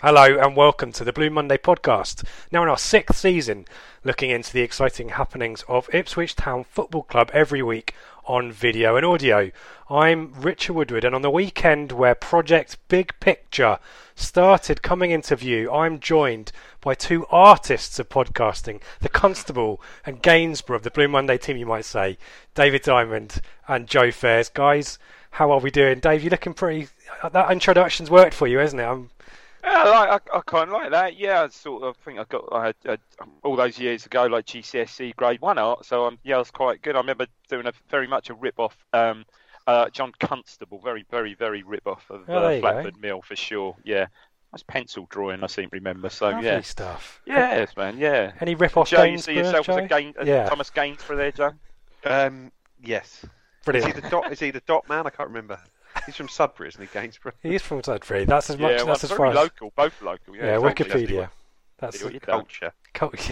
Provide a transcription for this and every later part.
Hello and welcome to the Blue Monday podcast. Now in our sixth season, looking into the exciting happenings of Ipswich Town Football Club every week on video and audio. I'm Richard Woodward, and on the weekend where Project Big Picture started coming into view, I'm joined by two artists of podcasting, the Constable and Gainsborough of the Blue Monday team, you might say, David Diamond and Joe Fairs. Guys, how are we doing? Dave, you're looking pretty. That introduction's worked for you, hasn't it? I'm Yeah, I, like, I, I kind of like that. Yeah, I sort of think I got I had, had um, all those years ago, like GCSE grade one art. So um, yeah, I was quite good. I remember doing a very much a rip off. Um, uh, John Constable, very, very, very rip off of Oh, uh, you go. Flatford Mill for sure. Yeah, that's pencil drawing. I seem to remember. So lovely yeah, stuff. yes, man. Yeah. Any rip-off Joe, you games? see yourself as a Gain, uh, Yeah. Thomas Gainsborough there, Joe? Um, yes. Is he the dot? Is he the dot man? I can't remember. He's from Sudbury, isn't he, Gainsborough? He is from Sudbury. That's as much. yeah, well, that's as far as. local, both local. Yeah, Yeah. Wikipedia. That's done. Culture.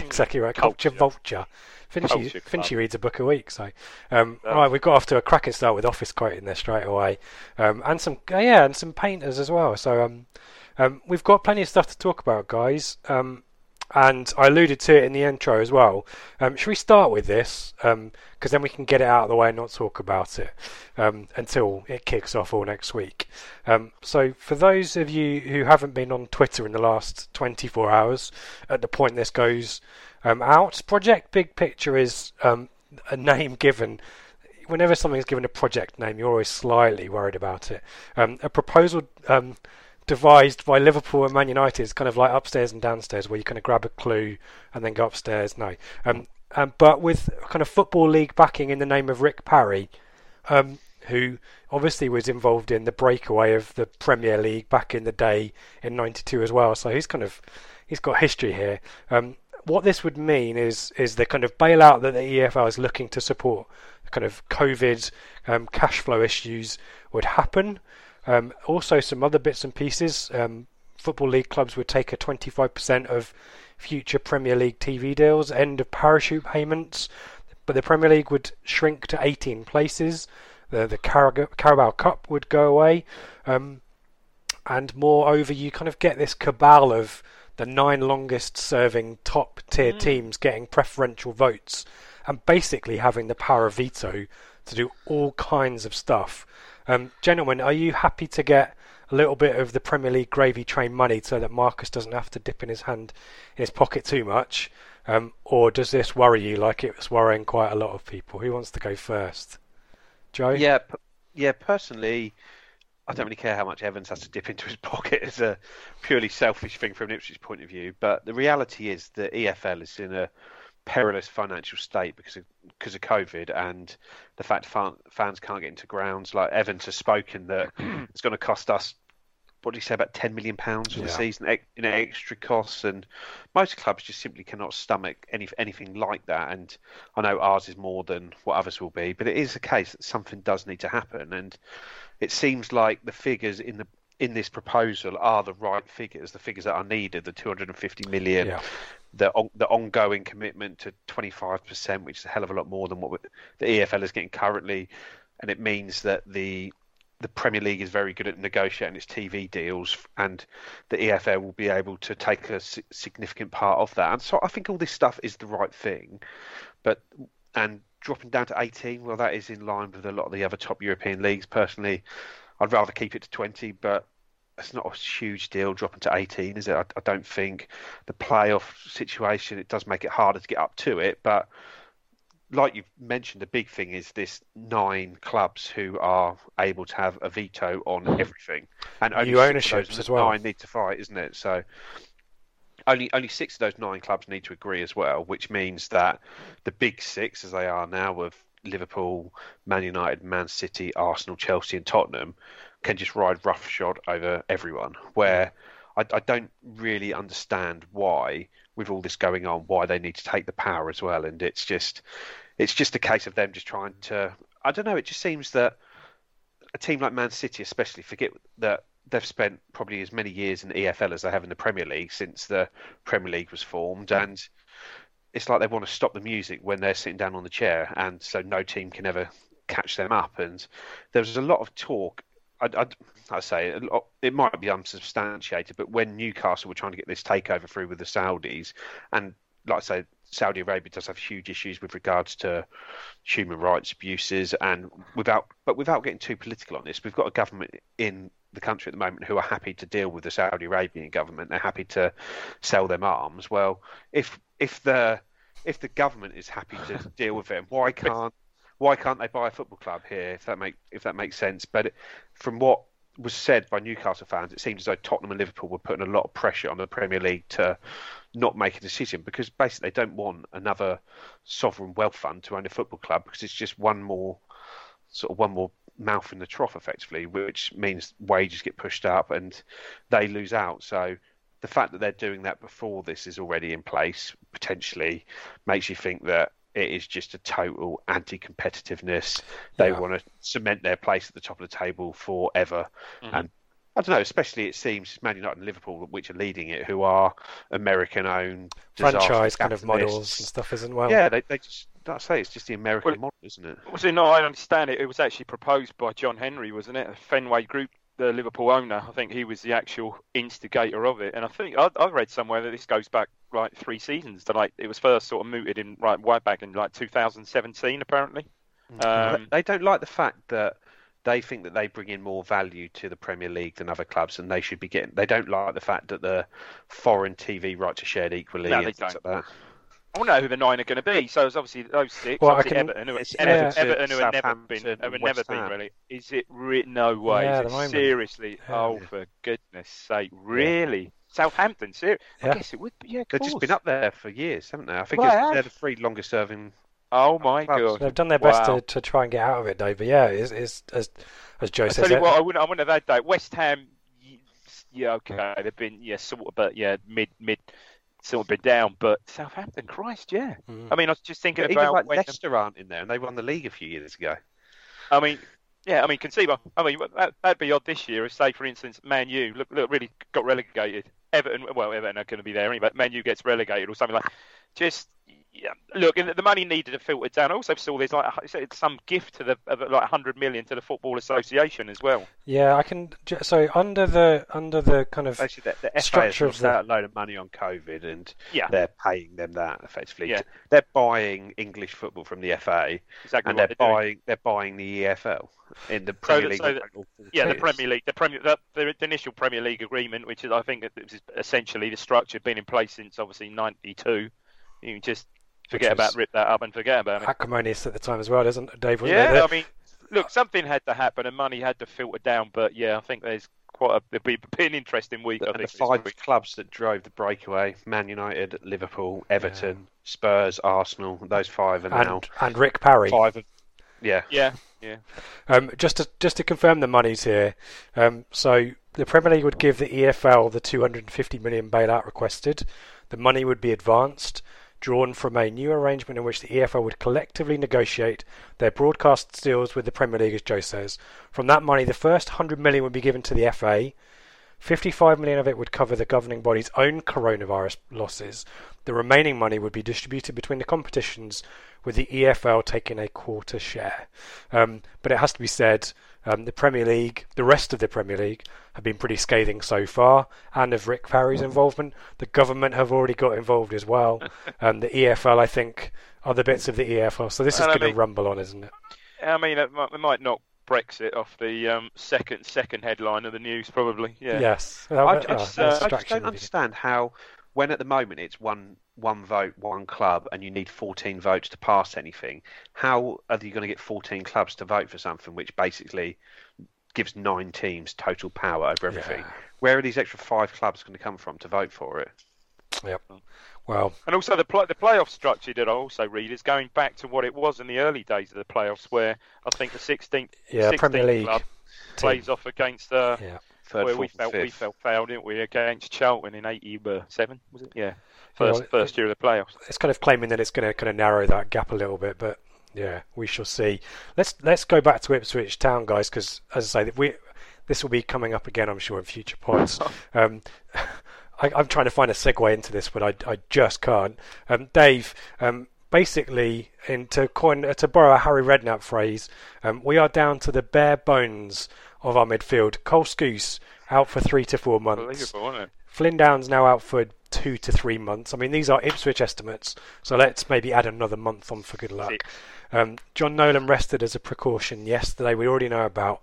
exactly right. Culture, Culture. vulture. Finchy, Culture Finchy reads a book a week. So, um, Yeah. all right, we've got off to a cracking start with office quoting there straight away, um, and some uh, yeah, and some painters as well. So, um, um, we've got plenty of stuff to talk about, guys. Um, and I alluded to it in the intro as well. Um, should we start with this? Because then we can get it out of the way and not talk about it um, until it kicks off all next week. Um, so, for those of you who haven't been on Twitter in the last 24 hours, at the point this goes um, out, Project Big Picture is um, a name given. Whenever something's given a project name, you're always slightly worried about it. Um, a proposal um, devised by Liverpool and Man United is kind of like upstairs and downstairs, where you kind of grab a clue and then go upstairs. No, um, um, but with kind of football league backing in the name of Rick Parry, um, who obviously was involved in the breakaway of the Premier League back in the day in '92 as well. So he's kind of he's got history here. Um, what this would mean is is the kind of bailout that the EFL is looking to support, kind of COVID um, cash flow issues would happen. Um, also, some other bits and pieces. Um, Football League clubs would take a 25% of future Premier League TV deals, end of parachute payments, but the Premier League would shrink to 18 places. The, the Carabao Cup would go away. Um, and moreover, you kind of get this cabal of the nine longest serving top tier teams getting preferential votes and basically having the power of veto to do all kinds of stuff. Um, gentlemen, are you happy to get a little bit of the Premier League gravy train money so that Marcus doesn't have to dip in his hand in his pocket too much? Um, or does this worry you like it was worrying quite a lot of people? Who wants to go first? Joe? Yeah, p- yeah. Personally, I don't really care how much Evans has to dip into his pocket as a purely selfish thing from an Ipswich point of view. But the reality is that EFL is in a perilous financial state because of because of COVID and the fact fan, fans can't get into grounds. Like Evans has spoken that it's going to cost us what did he say about ten million pounds for the season in extra costs, and most clubs just simply cannot stomach any anything like that. And I know ours is more than what others will be, but it is a case that something does need to happen, and it seems like the figures in the in this proposal are the right figures, the figures that are needed, the 250 million, Yeah. the on, the ongoing commitment to 25%, which is a hell of a lot more than what the EFL is getting currently, and it means that the the Premier League is very good at negotiating its TV deals, and the EFL will be able to take a significant part of that. And so I think all this stuff is the right thing, but and dropping down to 18, well, that is in line with a lot of the other top European leagues. Personally, I'd rather keep it to 20, but it's not a huge deal dropping to 18, is it? I, I don't think the playoff situation it does make it harder to get up to it, but like you've mentioned, the big thing is this nine clubs who are able to have a veto on everything, and only New ownerships as well. Nine need to fight, isn't it? So only only six of those nine clubs need to agree as well, which means that the big six, as they are now, of Liverpool, Man United, Man City, Arsenal, Chelsea, and Tottenham, can just ride roughshod over everyone. Where I, I don't really understand why, with all this going on, why they need to take the power as well. And it's just, it's just a case of them just trying to. I don't know. It just seems that a team like Man City, especially, forget that they've spent probably as many years in the EFL as they have in the Premier League since the Premier League was formed, and it's like they want to stop the music when they're sitting down on the chair, and so no team can ever catch them up. And there was a lot of talk. I'd, I'd, I say lot, it might be unsubstantiated, but when Newcastle were trying to get this takeover through with the Saudis, and like I say, Saudi Arabia does have huge issues with regards to human rights abuses, and without but without getting too political on this, we've got a government in the country at the moment who are happy to deal with the Saudi Arabian government. They're happy to sell them arms. Well, if if the if the government is happy to deal with it, why can't why can't they buy a football club here? If that make if that makes sense. But it, from what was said by Newcastle fans, it seems as though Tottenham and Liverpool were putting a lot of pressure on the Premier League to not make a decision because basically they don't want another sovereign wealth fund to own a football club because it's just one more sort of one more mouth in the trough effectively, which means wages get pushed up and they lose out. So the fact that they're doing that before this is already in place potentially makes you think that it is just a total anti-competitiveness. They Yeah. want to cement their place at the top of the table forever, Mhm. and I don't know. Especially it seems Man United and Liverpool, which are leading it, who are American-owned disaster Franchise kind of models and stuff isn't well. Yeah, they, they just. I say it's just the American Well, model, isn't it? Was it not? I understand it. It was actually proposed by John Henry, wasn't it? A Fenway Group, the Liverpool owner. I think he was the actual instigator of it. And I think I, I read somewhere that this goes back like three seasons. To like it was first sort of mooted in right way back in like 2017, apparently. Um, they don't like the fact that they think that they bring in more value to the Premier League than other clubs, and they should be getting. They don't like the fact that the foreign TV rights are shared equally No, they don't. like. I want to know who the nine are going to be. So it's obviously those six. Well, obviously can- Everton, who, it's Everton, Everton, Everton, who have never been, have and never West been Ham. really. Is it re- no way? Yeah, Is it seriously? Yeah. Oh, for goodness sake! Really? Southampton? Ser- Yeah. I guess it would be. Yeah, of They've just been up there for years, haven't they? I think Well, it's, they they're the three longest serving. Oh my Clubs. god! They've done their best Wow. to, to try and get out of it, though. But yeah, it's, it's as as Joe I says. tell you it- what, I wouldn't. I wouldn't have had that. West Ham, yeah, okay, they've been yeah, sort of, but yeah, mid mid, sort of been down. But Southampton, Christ, yeah. Mm. I mean, I was just thinking Even about like when, Leicester aren't in there, and they won the league a few years ago. I mean, yeah, I mean, conceive. of- I mean, that, that'd be odd this year. If, say, for instance, Man U look, look really got relegated. Everton, well, Everton are going to be there anyway. But Man U gets relegated or something like. Just yeah, look, the money needed to filter down. I also saw there's like a- some gift to the of like 100 million to the Football Association as well. Yeah, I can. So under the under the kind of Basically, the, the FA has Structure of that, a load of money on COVID, and Yeah. they're paying them that effectively. Yeah. They're buying English football from the FA, Exactly and what they're they're doing. buying they're buying the EFL in the So Premier that- League. so they that- own all four Yeah, the. Premier League, the Premier, the, the, the initial Premier League agreement, which is, I think, it was essentially the structure had been in place since obviously '92. You just forget about rip that up and forget about it. acrimonious at the time as well, doesn't it, Dave? Wasn't Yeah, it? I mean, look, something had to happen and money had to filter down. But yeah, I think there's quite a it'll be, be an interesting week. I and think the five week. clubs that drove the breakaway: Man United, Liverpool, Everton, Spurs, Arsenal. Those five are now and and Rick Parry. five of Yeah. Yeah, yeah. Um, just to just to confirm the monies here, um, so the Premier League would give the EFL the 250 million bailout requested. The money would be advanced, drawn from a new arrangement in which the EFL would collectively negotiate their broadcast deals with the Premier League, as Joe says. From that money, the first 100 million would be given to the FA. 55 million of it would cover the governing body's own coronavirus losses. The remaining money would be distributed between the competitions, with the EFL taking a quarter share. Um, but it has to be said, um, the Premier League, the rest of the Premier League, have been pretty scathing so far, and of Rick Parry's involvement. The government have already got involved as well. Um, the EFL, I think, are the bits of the EFL. So this is And I going to rumble on, isn't it? I mean, it might, it might knock Brexit off the um, second second headline of the news, probably. Yeah. Yes. I, I just, uh, I just don't understand how, when at the moment it's one one vote, one club, and you need 14 votes to pass anything, how are you going to get 14 clubs to vote for something which basically gives nine teams total power over everything? Yeah. Where are these extra five clubs going to come from to vote for it? Yep. Well, And also the play, the playoff structure that I also read is going back to what it was in the early days of the playoffs, where I think the 16th, yeah, 16th Premier League. club team. plays off against uh, Yeah. Third, where we fourth, felt and we fifth. felt failed, didn't we, against Charlton in '87? Was it? Yeah, Yeah, first well, first year of the playoffs. it's kind of claiming that it's going to kind of narrow that gap a little bit, but yeah, we shall see. Let's let's go back to Ipswich Town, guys, because as I say, we this will be coming up again, I'm sure, in future pods. um, I, I'm trying to find a segue into this, but I, I just can't. Um, Dave, um, basically, in to coin uh, to borrow a Harry Redknapp phrase, um, we are down to the bare bones of our midfield. Cole Skuse out for three to four months. Flynn Downs now out for two to three months. I mean, these are Ipswich estimates, so let's maybe add another month on for good luck. Um, Jon Nolan rested as a precaution yesterday. We already know about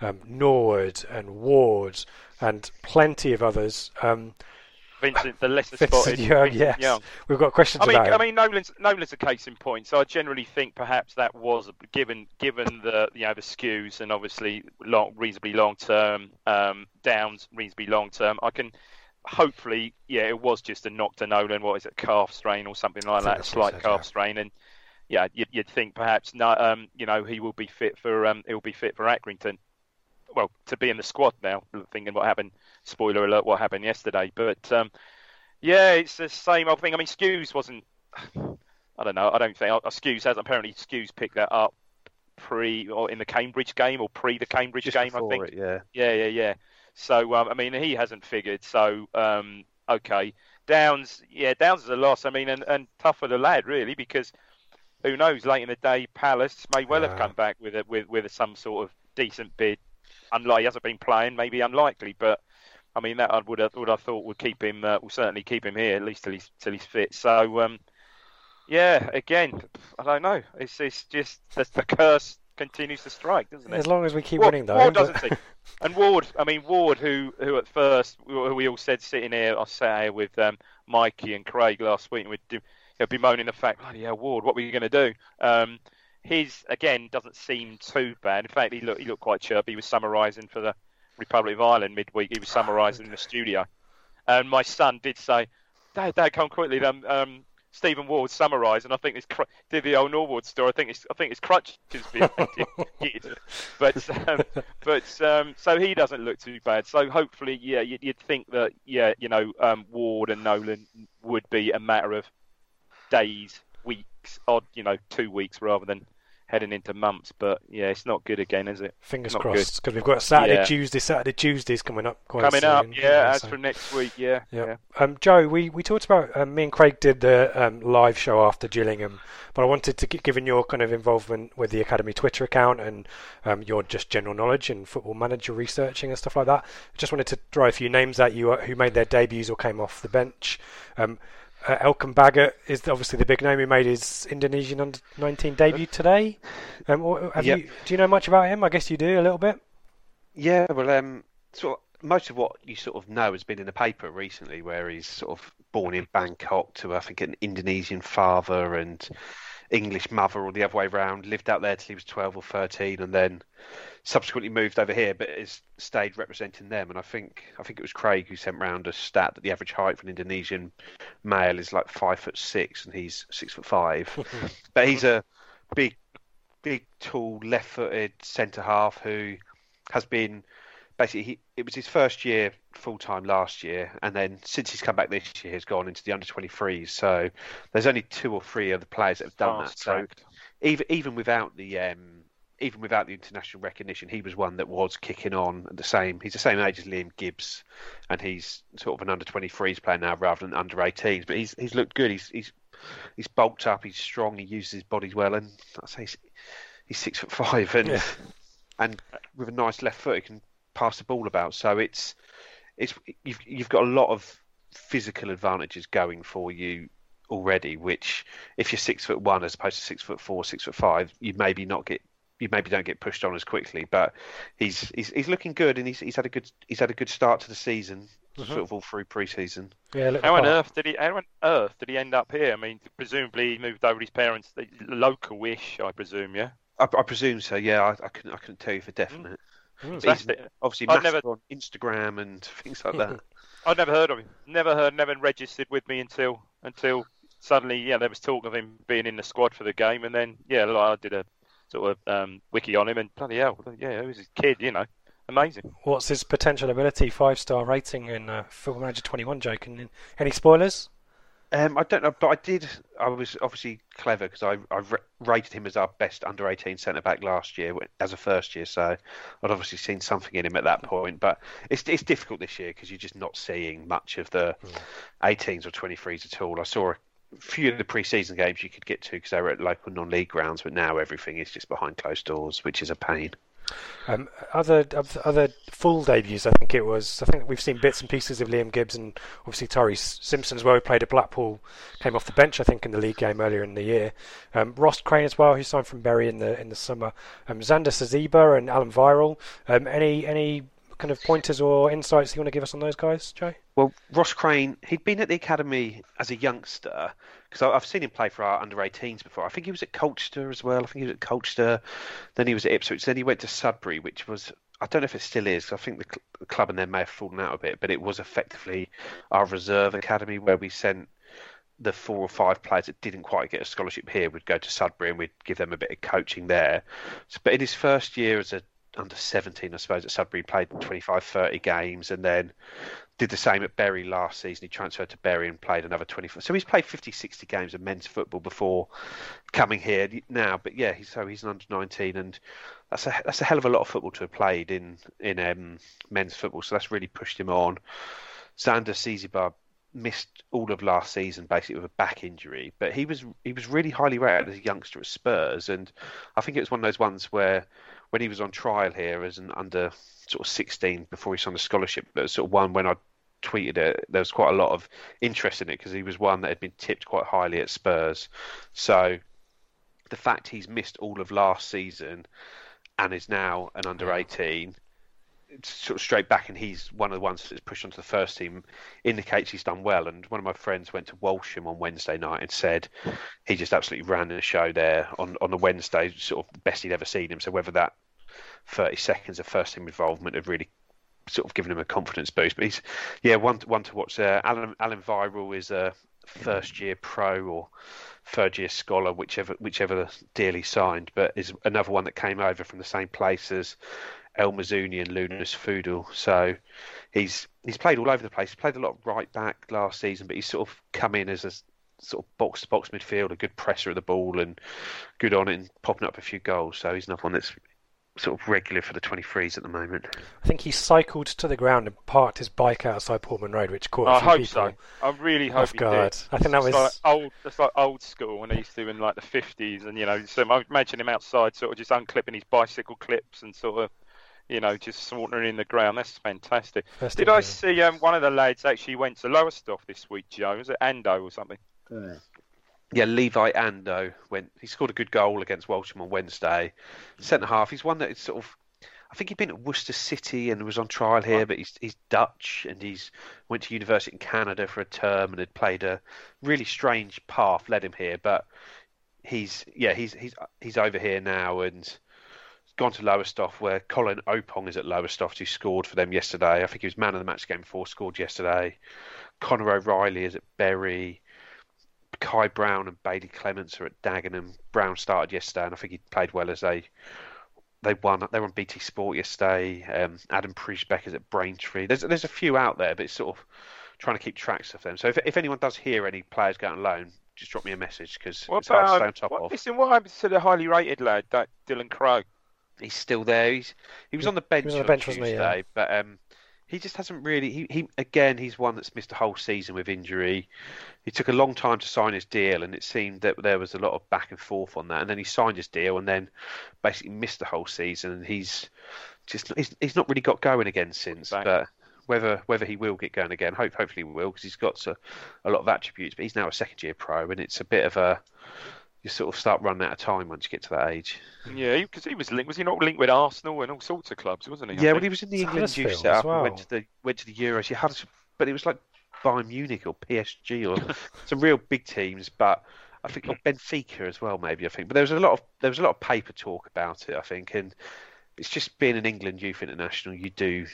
um, Norwood and Ward and plenty of others. Um, Vincent, the lesser spotted. Young, yes. Young. We've got questions I mean, about. I mean, Nolan's Nolan's a case in point. So I generally think perhaps that was given given the you know the Skuse and obviously long, reasonably long term um, downs, reasonably long term. I can hopefully, yeah, it was just a knock to Nolan. What is it, calf strain or something like that, slight calf yeah. strain, and yeah, you'd, you'd think perhaps no, um, you know, he will be fit for um, he'll be fit for Accrington. Well, to be in the squad now. Thinking what happened. Spoiler alert: what happened yesterday, but. Um, yeah, it's the same old thing. I mean, Skuse wasn't. I don't know. I don't think uh, Skuse has. Apparently, Skuse picked that up pre or in the Cambridge game or pre the Cambridge Just game. I think. it, yeah. Yeah, yeah, yeah. So um, I mean, he hasn't figured. So um, okay, Downs. Yeah, Downs is a loss. I mean, and, and tough for the lad really because who knows? Late in the day, Palace may well have come back with a, with with some sort of decent bid. Unlike he hasn't been playing, maybe unlikely, but I mean that I would have, would have thought would keep him uh, will certainly keep him here at least till he's till he's fit. So um, yeah, again, I don't know. It's it's just the, the curse continues to strike, doesn't it? as long as we keep Ward, winning, though. Ward but- doesn't he? And Ward, I mean Ward, who who at first who we all said sitting here, I sat here with um, Mikey and Craig last week, and we'd do, he'd be moaning the fact, bloody hell, Ward, what were you going to do? Um, his again doesn't seem too bad. In fact, he looked he looked quite chirpy. He was summarising for the Republic of Ireland midweek. He was summarising in the studio, and my son did say, "Dad, Dad, come quickly." Um, um, Stephen Ward summarised, and I think it's cr- did the old Norwood story. I think it's I think it's crutches but um, but um, so he doesn't look too bad. So hopefully, yeah, you'd, you'd think that yeah, you know, um, Ward and Nolan would be a matter of days, weeks, odd, you know, two weeks rather than heading into months. But yeah, it's not good again, is it? Fingers Not crossed, because we've got Saturday, Yeah. Tuesday, Saturday, Tuesdays coming up. Quite Coming up, soon, yeah, as so- for next week, yeah, Yeah. yeah. Um, Joe, we, we talked about um, me and Craig did the um, live show after Gillingham, but I wanted to, gi- given your kind of involvement with the academy Twitter account and um, your just general knowledge and football manager researching and stuff like that, I just wanted to throw a few names at you uh, who made their debuts or came off the bench. Uh, Elkan Baggott is obviously the big name. He made his Indonesian under 19 debut today. Um, have Yep. you, do you know much about him? I guess you do a little bit. Yeah, well, um, sort of, most of what you sort of know has been in the paper recently, where he's sort of born in Bangkok to I think an Indonesian father and English mother, or the other way around. Lived out there till he was twelve or thirteen, and then subsequently moved over here, but has stayed representing them. And I think I think it was Craig who sent round a stat that the average height for an Indonesian male is like five foot six, and he's six foot five. but he's a big big, tall, left-footed centre half who has been basically he, it was his first year full time last year, and then since he's come back this year, he's gone into the under 23s. So there's only two or three of the players that have done that. So even even without the um, even without the international recognition, he was one that was kicking on at the same. He's the same age as Liam Gibbs, and he's sort of an under 23s player now rather than under 18s. But he's he's looked good. He's he's he's bulked up. He's strong. He uses his body well, and I say he's, he's six foot five, and Yeah. and with a nice left foot, he can pass the ball about. So it's it's you've you've got a lot of physical advantages going for you already. Which if you're six foot one as opposed to six foot four, six foot five, you maybe not get you maybe don't get pushed on as quickly. But he's he's he's looking good, and he's he's had a good he's had a good start to the season, sort of all through pre-season. Yeah, How on earth did he? How on earth did he end up here? I mean, presumably he moved over with his parents, they- local wish, I presume. Yeah. I, I presume so. Yeah, I, I couldn't I couldn't tell you for definite. mm, But he's obviously I've never- on Instagram and things like that. I'd never heard of him. Never heard. Never registered with me until until suddenly, yeah, there was talk of him being in the squad for the game, and then yeah, like, I did a sort of um, wiki on him, and bloody hell, yeah, he was a kid, you know, amazing. what's his potential ability? Five star rating in uh, Football Manager 21. Joke. And any spoilers? Um, I don't know, but I did. I was obviously clever because I, I ra- rated him as our best under 18 centre back last year as a first year. So I'd obviously seen something in him at that point. But it's it's difficult this year because you're just not seeing much of the 18s or 23s at all. I saw a few of the pre-season games you could get to because they were at local non-league grounds, but now everything is just behind closed doors, which is a pain. Um, other other full debuts, I think it was. I think we've seen bits and pieces of Liam Gibbs and obviously Tyrese Simpson as well. Who played at Blackpool, came off the bench, I think, in the league game earlier in the year. Um, Ross Crane as well, who signed from Bury in the in the summer. Um, Zanda Siziba and Alan Viral. Um, any any kind of pointers or insights you want to give us on those guys, Joe? Well, Ross Crane, he'd been at the academy as a youngster because I've seen him play for our under 18s before. I think he was at Colchester as well. I think he was at Colchester, then he was at Ipswich, then he went to Sudbury, which was I don't know if it still is. I think the, cl- the club and them may have fallen out a bit, but it was effectively our reserve academy where we sent the four or five players that didn't quite get a scholarship here would go to Sudbury and we'd give them a bit of coaching there. So, but in his first year as a under 17, I suppose, at Sudbury, played 25, 30 games and then did the same at Bury last season. He transferred to Bury and played another 24. So he's played 50, 60 games of men's football before coming here now. But yeah, he's, so he's an under 19 and that's a that's a hell of a lot of football to have played in in um, men's football. So that's really pushed him on. Zanda Siziba missed all of last season basically with a back injury, but he was he was really highly rated as a youngster at Spurs, and I think it was one of those ones where when he was on trial here as an under sort of 16 before he signed a scholarship, that was sort of one when I tweeted it, there was quite a lot of interest in it because he was one that had been tipped quite highly at Spurs. So the fact he's missed all of last season and is now an under 18 it's sort of straight back and he's one of the ones that's pushed onto the first team indicates he's done well. And one of my friends went to Walsham on Wednesday night and said he just absolutely ran the show there on, on the Wednesday sort of best he'd ever seen him. So whether that 30 seconds of first team involvement had really sort of given him a confidence boost. But he's yeah one one to watch there. Alan Alan Viral is a first year pro or third year scholar, whichever whichever deal he signed, but is another one that came over from the same place as El Mizouni and Lunas Fudel. So he's he's played all over the place. He played a lot of right back last season, but he's sort of come in as a sort of box to box midfield, a good presser of the ball and good on it and popping up a few goals. So he's another one that's sort of regular for the 23s at the moment. I think he cycled to the ground and parked his bike outside Portman Road, which caught a I few hope people so. I really hope off he guard. did. I think that It's was like old. It's like old school when they used to in like the fifties, and you know, so I imagine him outside, sort of just unclipping his bicycle clips and sort of, you know, just sauntering in the ground. That's fantastic. First Did I division. see um, one of the lads actually went to Lowestoft this week, Joe? Was it Andoh or something? Yeah, Levi Andoh went. He scored a good goal against Walsham on Wednesday. Centre half. He's one that is sort of. I think he'd been at Worcester City and was on trial here, but he's he's Dutch and he's went to university in Canada for a term and had played a really strange path led him here. But he's yeah he's he's he's over here now and gone to Lowestoft where Colin Opong is at Lowestoft who scored for them yesterday. I think he was man of the match game before scored yesterday. Connor O'Reilly is at Bury Kai Brown and Bailey Clements are at Dagenham. Brown started yesterday, and I think he played well as they they won. They were on BT Sport yesterday. Um, Adam Priesbeck is at Braintree. There's there's a few out there, but it's sort of trying to keep tracks of them. So if if anyone does hear any players going on loan, just drop me a message because it's hard to stay on top what, of. listen? What happens to the highly rated lad, that Dylan Crow? He's still there. He's he was on the bench was on the on bench, wasn't he? Tuesday, Yeah. but um, he just hasn't really. He, he again, he's one that's missed a whole season with injury. He took a long time to sign his deal, and it seemed that there was a lot of back and forth on that. And then he signed his deal, and then basically missed the whole season. And he's just he's, he's not really got going again since. Back. But whether whether he will get going again, hope hopefully he will because he's got a, a lot of attributes. But he's now a second year pro, and it's a bit of a you sort of start running out of time once you get to that age. Yeah, because he, was linked. Was he not linked with Arsenal and all sorts of clubs, wasn't he? I Yeah, think? well, he was in the It's England youth Huddersfield setup well. and went to the went to the Euros. He had, but it was like Bayern Munich or PSG or some real big teams. But I think or Benfica as well, maybe I think. But there was a lot of there was a lot of paper talk about it. I think, and it's just being an England youth international. You do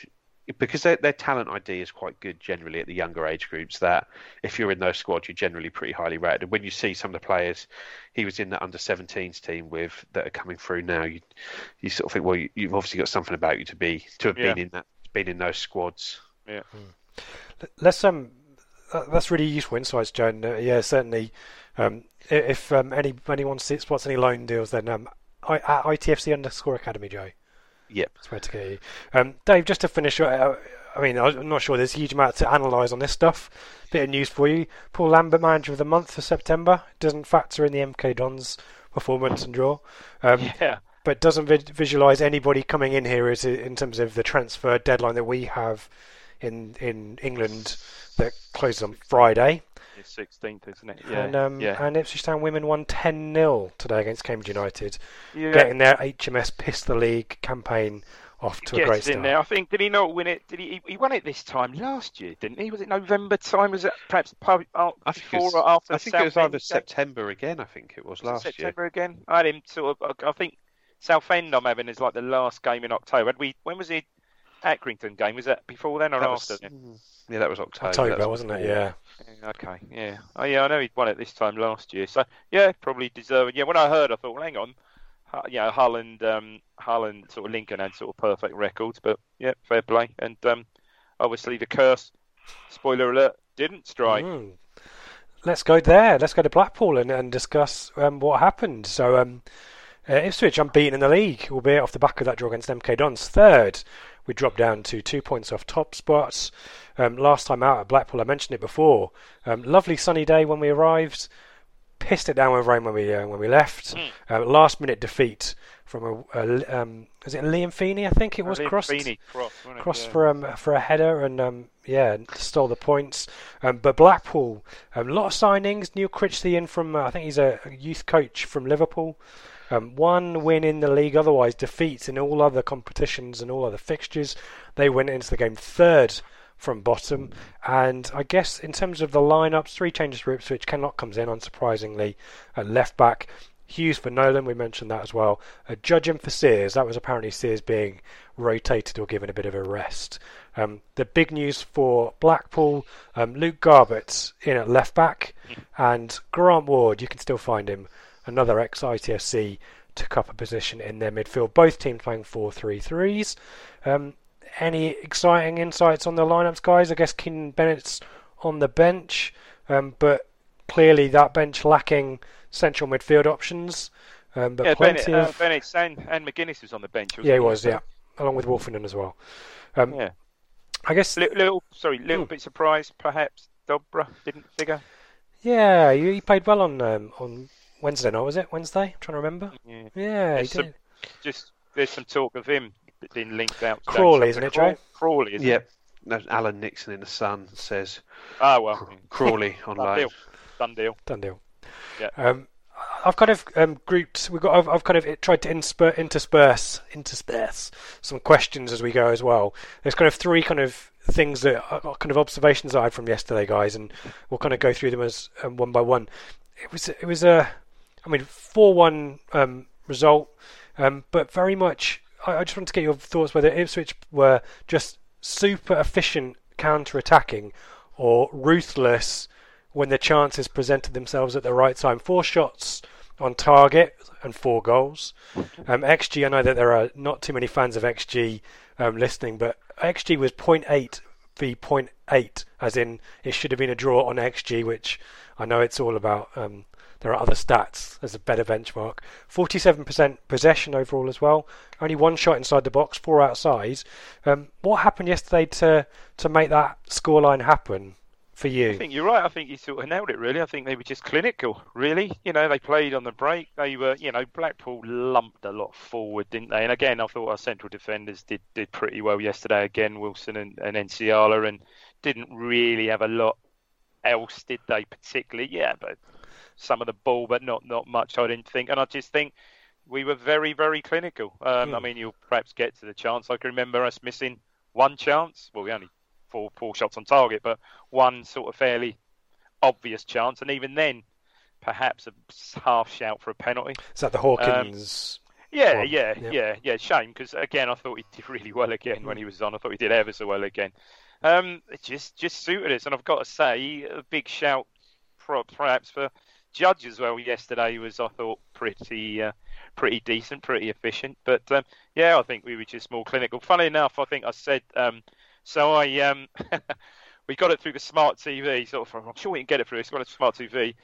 because their their talent ID is quite good generally at the younger age groups. That if you're in those squads, you're generally pretty highly rated. And when you see some of the players he was in that under 17s team with that are coming through now, you you sort of think, well, you, you've obviously got something about you to be to have been in that been in those squads. Yeah. Let's um, that's really useful insights, Joe. And, uh, yeah, certainly. Um, if um, any anyone spots any loan deals, then um, I, at ITFC underscore Academy, Joe. Yep. That's where to get. Um, Dave, just to finish, uh, I mean, I'm not sure there's a huge amount to analyse on this stuff. Bit of news for you. Paul Lambert, manager of the month for September, doesn't factor in the MK Dons performance and draw. Um, Yeah. but doesn't vi- visualize anybody coming in here as in terms of the transfer deadline that we have in in England that closes on Friday. It's 16th, isn't it? Yeah. And um, yeah. and Ipswich Town women won 10 0 today against Cambridge United, yeah. getting their HMS Piss the League campaign off to a Gets great in start. there. I think did he not win it? Did he? He won it this time last year, didn't he? Was it November time? Was it perhaps po- uh, I think before was- or after? I the think it was either game? September again. I think it was Was it last year. September again. I had him sort of. I think Southend. I'm having is like the last game in October. Had we? When was the Accrington game? Was that before then or That after? was, then? mm, yeah, that was October. October, That's wasn't it? before. Yeah. Yeah, Okay, yeah. Oh, yeah, I know he won it this time last year. So, yeah, probably deserving. Yeah, when I heard, I thought, well, hang on. You know, Hull and um, Hull and sort of Lincoln had sort of perfect records, but yeah, fair play. And um, obviously the curse, spoiler alert, didn't strike. Mm. Let's go there. Let's go to Blackpool and, and discuss um, what happened. So, um, uh, Ipswich unbeaten in the league, albeit off the back of that draw against MK Dons. Third, we dropped down to two points off top spots. Um, last time out at Blackpool, I mentioned it before. Um, lovely sunny day when we arrived. Pissed it down with rain when we uh, when we left. Uh, last minute defeat from a, a um, is it Liam Feeney? I think it was Liam crossed Feeney crossed, crossed Yeah. for um, for a header and um, yeah stole the points. Um, but Blackpool, a lot of signings. Neil Critchley in from uh, I think he's a youth coach from Liverpool. Um, one win in the league, otherwise defeats in all other competitions and all other fixtures. They went into the game third from bottom, and I guess in terms of the lineups, three changes for Ipswich. Kenlock comes in unsurprisingly at left back. Hughes for Nolan, we mentioned that as well. Uh, judging for Sears, that was apparently Sears being rotated or given a bit of a rest. Um, the big news for Blackpool, um, Luke Garbutt in at left back, and Grant Ward, you can still find him, another ex ITFC, took up a position in their midfield. Both teams playing 4 3 3s. Um, any exciting insights on the lineups, guys? I guess Keanan Bennetts on the bench, um, but clearly that bench lacking central midfield options. Um, but yeah, plenty Bennett, uh, Bennett and, and McGuinness was on the bench. Yeah, he was yeah, along with Wolfenden as well. Um, Yeah. I guess Little, little sorry, little Hmm. bit surprised, perhaps. Dobra didn't figure. yeah, he he played well on um, on Wednesday night. Was it Wednesday? I'm trying to remember. Yeah. Yeah, he There's some- did. Just there's some talk of him being linked out. to Crawley, isn't it, Craw- Joe? Crawley, isn't Yep. it? No, Alan Nixon in the Sun says Ah, well, Crawley on done deal. Done deal. Done deal. Yeah. Um, I've kind of um, grouped. We've got. I've, I've kind of tried to insper, intersperse, intersperse some questions as we go as well. There's kind of three kind of things that are kind of observations I had from yesterday, guys, and we'll kind of go through them as um, one by one. It was. It was a. I mean, four-one um, result, um, but very much. I, I just want to get your thoughts whether Ipswich were just super efficient counter-attacking or ruthless when the chances presented themselves at the right time. Four shots on target and four goals. Um, XG, I know that there are not too many fans of XG um, listening, but XG was 0.8 v 0.8, as in it should have been a draw on XG, which I know it's all about. Um, there are other stats as a better benchmark. 47% possession overall as well. Only one shot inside the box, four outside. Um, what happened yesterday to to make that scoreline happen for you? I think you're right. I think you sort of nailed it, really. I think they were just clinical, really. You know, they played on the break. They were, you know, Blackpool lumped a lot forward, didn't they? And again, I thought our central defenders did, did pretty well yesterday. Again, Wilson and, and Nsiala, and didn't really have a lot else, did they, particularly? Yeah, but some of the ball, but not, not much, I didn't think. And I just think we were very, very clinical. Um, Hmm. I mean, you'll perhaps get to the chance. I can remember us missing one chance. Well, we only four four shots on target, but one sort of fairly obvious chance, and even then, perhaps a half shout for a penalty. Is that the Hawkins? Yeah, one? yeah, Yeah. yeah, yeah. Shame because again, I thought he did really well again when he was on. I thought he did ever so well again. Um, it just just suited us, and I've got to say, a big shout, perhaps for Judge as well. Yesterday was, I thought, pretty uh, pretty decent, pretty efficient. But um, yeah, I think we were just more clinical. Funny enough, I think I said um, so. I um, we got it through the smart TV. Sort of, I'm sure we can get it through. It's got a smart TV.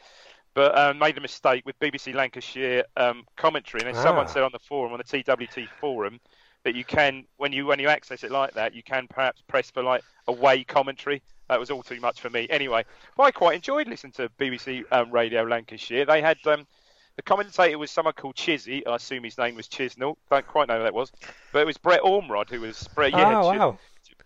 But um, made a mistake with BBC Lancashire um, commentary, and then someone Ah. said on the forum, on the TWT forum, that you can, when you when you access it like that, you can perhaps press for like away commentary. That was all too much for me. Anyway, I quite enjoyed listening to BBC um, Radio Lancashire. They had um, the commentator was someone called Chizzy. I assume his name was Chisnell. Don't quite know who that was, but it was Brett Ormerod who was Brett. Yeah, oh wow!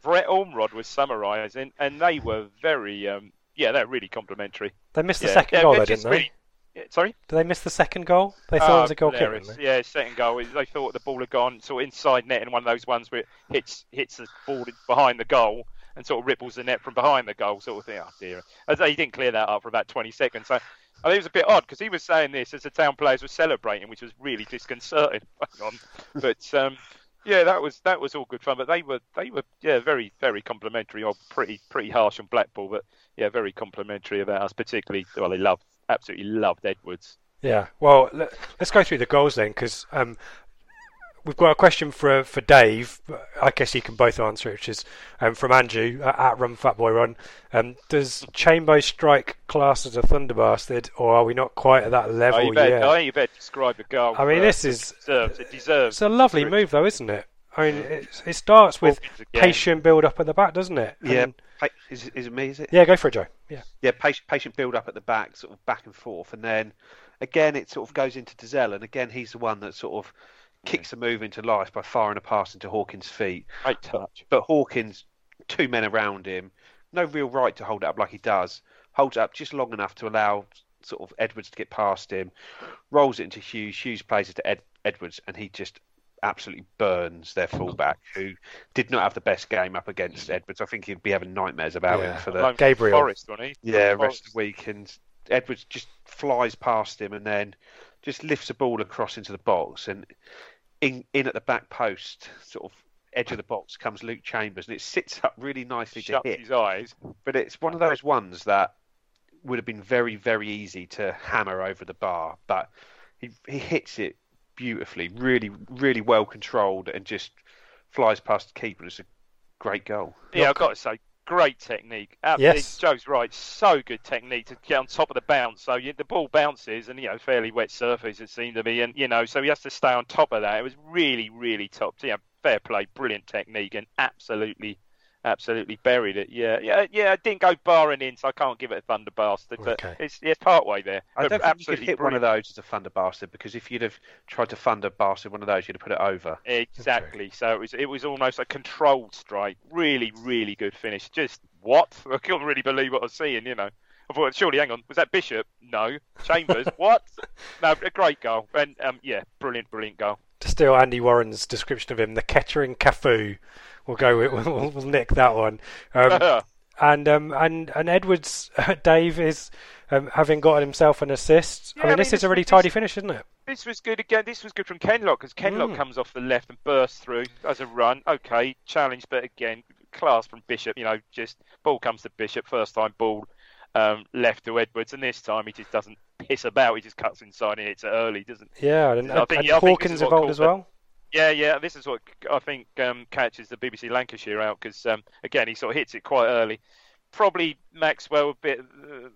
Brett Ormerod was summarising, and they were very, um, yeah, they're really complimentary. They missed the Yeah, second yeah, goal, though, didn't they? really- yeah, sorry. Did they miss the second goal? They thought it was a goal kick. Hilarious. didn't they? Yeah, second goal. They thought the ball had gone sort of inside net, and one of those ones where it hits hits the ball behind the goal and sort of ripples the net from behind the goal, sort of thing. Oh dear! He didn't clear that up for about 20 seconds. So I think it was a bit odd because he was saying this as the town players were celebrating, which was really disconcerting. But um, yeah, that was that was all good fun. But they were they were yeah very very complimentary or pretty pretty harsh on Blackpool, but yeah very complimentary about us, particularly. Well, they loved absolutely loved Edwards. Yeah. Well, let, us go through the goals then, because um, we've got a question for for Dave. I guess you can both answer it, which is um, from Andrew uh, at Run Fat Boy Run. Um, does Chambo strike class as a thunder bastard, or are we not quite at that level Oh, you better, yet? I think you better describe the goal. I mean, this is- it deserves. It deserves. It's a lovely move, though, isn't it? I mean, it, it starts with patient build up at the back, doesn't it? Yeah, And- is, is it me? Is it? yeah. Go for it, Joe. Yeah. yeah, patient, patient build up at the back, sort of back and forth, and then again it sort of goes into Dozzell, and again he's the one that sort of kicks the move into life by firing a pass into Hawkins' feet. Great touch. But Hawkins, two men around him, no real right to hold it up like he does. Holds it up just long enough to allow sort of Edwards to get past him, rolls it into Hughes. Hughes plays it to Ed, Edwards, and he just absolutely burns their fullback, who did not have the best game up against Edwards. I think he'd be having nightmares about Yeah. him for the Alone with Gabriel. Forrest, wasn't he? yeah, Forrest. rest of the week, and Edwards just flies past him and then just lifts the ball across into the box and in in at the back post, sort of edge of the box, comes Luke Chambers and it sits up really nicely to hit. his eyes. But it's one of those ones that would have been very very easy to hammer over the bar, but he he hits it beautifully, really really well controlled, and just flies past the keeper. It's a great goal. Yeah, I've got to say, great technique. Absolutely, Yes. Joe's right. So good technique to get on top of the bounce. So you, the ball bounces, and you know, fairly wet surface it seemed to be, and you know, so he has to stay on top of that. It was really, really top. Yeah, fair play, brilliant technique, and absolutely, absolutely buried it. Yeah, yeah, yeah. It didn't go barring in, so I can't give it a thunder bastard, but Okay. it's it's part way there. I But don't think you could absolutely hit one of those as a thunder bastard because if you'd have tried to thunder bastard one of those, you'd have put it over. Exactly. So it was it was almost a controlled strike. Really, really good finish. Just what? I couldn't really believe what I was seeing. You know, I thought, surely, hang on, was that Bishop? No. Chambers? what? No, a great goal. And um, yeah, brilliant, brilliant goal. To steal Andy Warren's description of him, the Kettering Cafu. We'll go with, we'll, we'll nick that one. Um, and um, and and Edwards, Dave is um, having gotten himself an assist. Yeah, I mean, I this mean, is a this- really this- tidy finish, isn't it? This was good again. This was good from Kenlock because Kenlock Mm. comes off the left and bursts through as a run. Okay, challenge, but again, class from Bishop. You know, just ball comes to Bishop, first time ball um, left to Edwards, and this time he just doesn't piss about. He just cuts inside and hits it early, doesn't? He? Yeah, and, I and, think- and yeah, Hawkins involved as well. Yeah, yeah. This is what I think um, catches the BBC Lancashire out because um, again he sort of hits it quite early. Probably Maxwell a bit. Uh,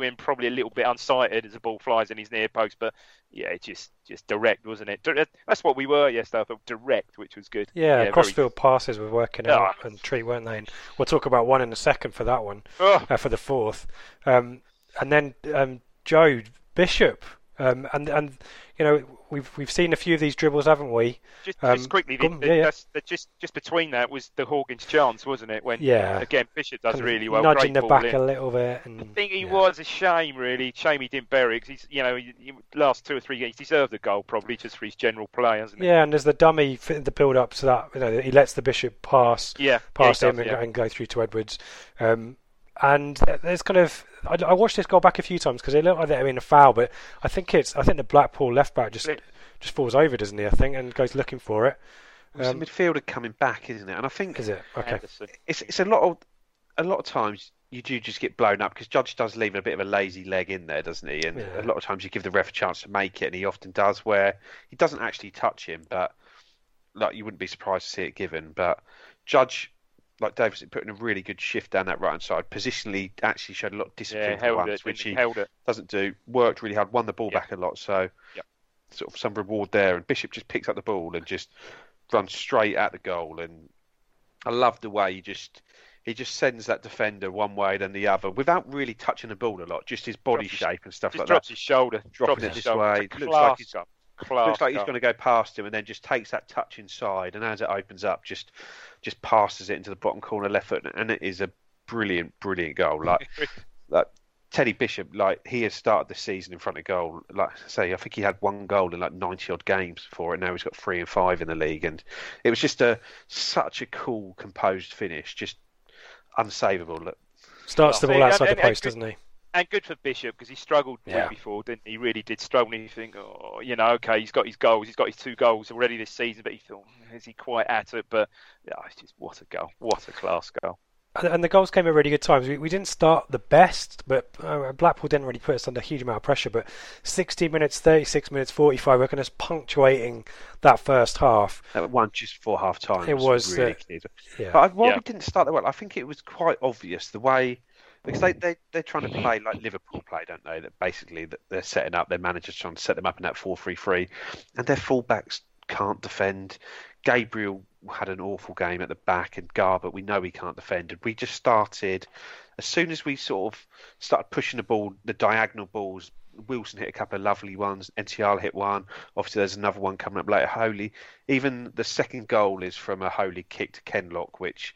him, probably a little bit unsighted as the ball flies in his near post, but yeah, it just just direct, wasn't it? Dir- That's what we were yesterday. I thought direct, which was good. Yeah, very- crossfield passes were working Yeah. out and treat, weren't they? And we'll talk about one in a second for that one, Oh, uh, for the fourth. Um, and then um, Joe Bishop, um, and and you know we've we've seen a few of these dribbles, haven't we? just, Um, just quickly, the, on, the, yeah, yeah. the- just just between that was the Hawkins chance, wasn't it? When Yeah. again Bishop does really well, nudging great the back in. a little bit, and I think he yeah. was a shame, really. Shame he didn't bury it 'cause he's, you know, he, he, last two or three games, he deserved a goal probably just for his general play, hasn't he? Yeah, and there's the dummy fit the build up to that. You know, he lets the bishop pass Yeah, past yeah, him does, and, and go through to Edwards. Um, and there's kind of I, I watched this goal back a few times because it looked like they were in a foul, but I think it's I think the Blackpool left back just Split. just falls over, doesn't he? I think and goes looking for it. It's Um, the midfielder coming back, isn't it? And I think Is it okay? It's it's a lot of a lot of times you do just get blown up because Judge does leave a bit of a lazy leg in there, doesn't he? And Yeah. a lot of times you give the ref a chance to make it, and he often does. Where he doesn't actually touch him, but like you wouldn't be surprised to see it given. But Judge, like Davis, putting a really good shift down that right hand side. Positionally, actually showed a lot of discipline Yeah, once, it, which he? he held it. doesn't do. Worked really hard, won the ball Yeah. back a lot. So sort of some reward there. And Bishop just picks up the ball and just runs straight at the goal. And I love the way he just he just sends that defender one way then the other without really touching the ball a lot. Just his body Drops his- shape and stuff like drops that. Drops his shoulder. Dropping drops it his this shoulder. way. Looks like he's- goal. Class Looks like he's going to go past him and then just takes that touch inside and as it opens up just just passes it into the bottom corner left foot and it is a brilliant brilliant goal like like Teddy Bishop, like he has started the season in front of goal. Like I say, I think he had one goal in like ninety odd games before it. Now he's got three and five in the league, and it was just a such a cool, composed finish, just unsavable. Look, Starts the See, ball outside the and- and post, doesn't he? And good for Bishop because he struggled Yeah. week before, didn't he? He really did struggle. And you think, oh, you know, okay, he's got his goals, he's got his two goals already this season, but he thought, is he quite at it? But yeah, it's just what a goal, what a class goal. And, and the goals came at really good times. We, we didn't start the best, but uh, Blackpool didn't really put us under a huge amount of pressure. But 60 minutes, 36 minutes, 45, we're kind of punctuating that first half. that one just before half time. It was, really uh. Yeah. But why Yeah. we didn't start that well, I think it was quite obvious the way because they they they're trying to play like Liverpool play, don't they? That basically that they're setting up their managers trying to set them up in that four three three, and their fullbacks can't defend. Gabriel had an awful game at the back, and Garbutt we know he can't defend. And we just started as soon as we sort of started pushing the ball, the diagonal balls. Wilson hit a couple of lovely ones. NTR hit one. Obviously, there's another one coming up later. Holy, even the second goal is from a Holy kick to Kenlock, which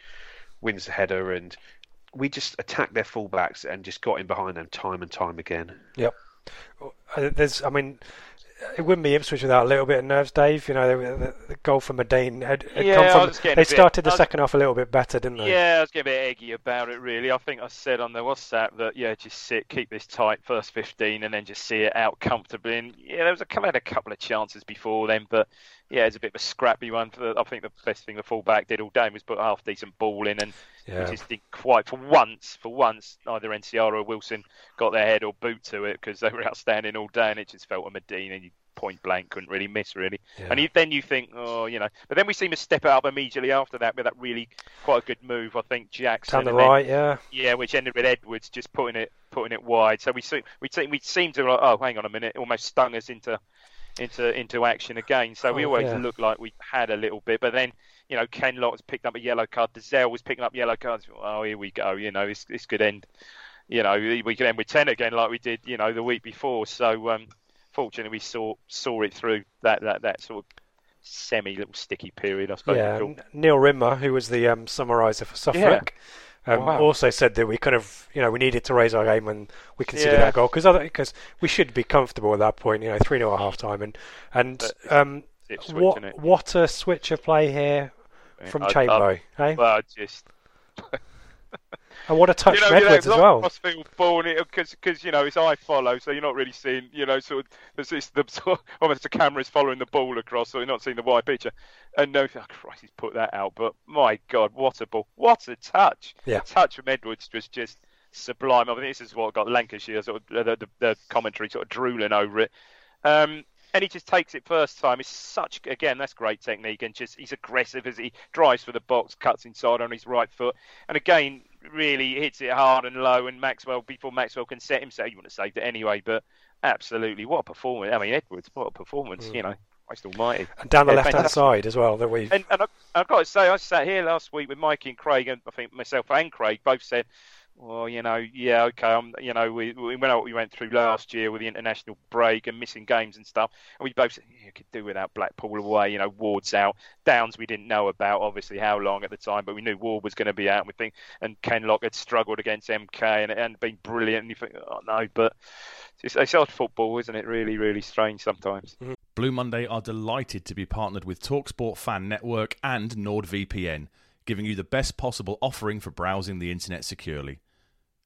wins the header, and we just attacked their fullbacks and just got in behind them time and time again. Uh, There's, I mean, it wouldn't be Ipswich without a little bit of nerves, Dave. You know, the, the, the goal from Madine had, had Yeah, come from. They a bit- started the was- second half a little bit better, didn't they? Yeah, I was getting a bit eggy about it, really. I think I said on the WhatsApp that, yeah, just sit, keep this tight, first 15, and then just see it out comfortably. And, yeah, there was a, couple- had a couple of chances before then, but, yeah, it's a bit of a scrappy one. For the, I think the best thing the fullback did all day was put a half decent ball in, and Yeah. just didn't quite, for once, for once, neither NCR or Wilson got their head or boot to it because they were outstanding all day, and it just felt a Madine. You point blank couldn't really miss really Yeah. and you, then you think oh you know but then we seem to step it up immediately after that with that really quite a good move I think Jackson Down the and then- right, yeah. yeah, which ended with Edwards just putting it putting it wide. So we see, we see, we seem to like, oh, hang on a minute, almost stung us into into into action again. So we Oh, always yeah. looked like we had a little bit, but then you know Kenlock's picked up a yellow card. Dozzell was picking up yellow cards. Oh, here we go. You know, this this could end. You know, we could end with ten again, like we did. You know, the week before. So um, fortunately, we saw saw it through that that that sort of semi little sticky period. I suppose. Yeah, you'd call. N- Neil Rimmer, who was the um, summariser for Suffolk, um, Wow. also said that we kind of, you know, we needed to raise our game when we considered Yeah. that goal because because we should be comfortable at that point, you know, three 0 at half time, and and um, what what a switch of play here from I- I- Chamberlain, eh? Well, I just and what a touch you know, from you know, as well. crossfield ball, because because you know his eye follow, so you're not really seeing you know sort of this, the sort of, almost the camera's following the ball across, so you're not seeing the wide picture. And no, oh, Christ, he's put that out. But my God, what a ball! What a touch! Yeah. touch from Edwards was just sublime. I mean, this is what got Lancashire sort of the, the, the commentary sort of drooling over it. Um, and he just takes it first time. It's such again, that's great technique, and just he's aggressive as he drives for the box, cuts inside on his right foot, and again, really hits it hard and low. And Maxwell, before Maxwell can set himself, you want to save it anyway, but absolutely, what a performance! I mean, Edwards, what a performance! Mm. You know, Christ Almighty. And down the yeah, left hand side as well. That we and, and I, have got to say, I sat here last week with Mike and Craig, and I think myself and Craig both said well, you know, yeah, okay. Um, you know, we, we went we went through last year with the international break and missing games and stuff, and we both said yeah, you could do without Blackpool away. You know, Ward's out, Downs we didn't know about obviously how long at the time, but we knew Ward was going to be out. And we think, and Kenlock had struggled against MK and, and been brilliant. And you think, oh no, but it's, it's odd football, isn't it? Really, really strange sometimes. Mm-hmm. Blue Monday are delighted to be partnered with Talksport Fan Network and NordVPN, giving you the best possible offering for browsing the internet securely.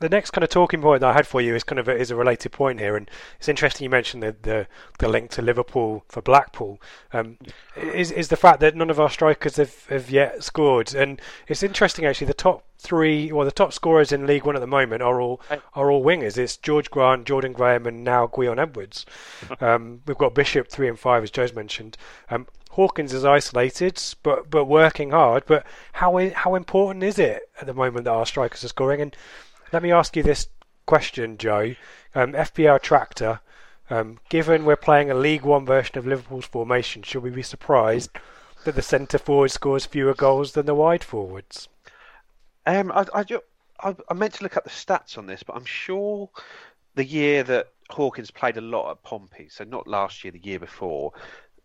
the next kind of talking point that I had for you is kind of a, is a related point here, and it's interesting you mentioned the the, the link to Liverpool for Blackpool. Um, is is the fact that none of our strikers have, have yet scored, and it's interesting actually. The top three, well, the top scorers in League One at the moment are all are all wingers. It's George Grant, Jordan Graham, and now Gwion Edwards. Um, we've got Bishop three and five, as Joe's mentioned. Um, Hawkins is isolated, but but working hard. But how how important is it at the moment that our strikers are scoring? And let me ask you this question, Joe. Um, FPL Tractor, um, given we're playing a League One version of Liverpool's formation, should we be surprised that the centre forward scores fewer goals than the wide forwards? Um, I, I, I, meant to look up the stats on this, but I'm sure the year that Hawkins played a lot at Pompey, so not last year, the year before,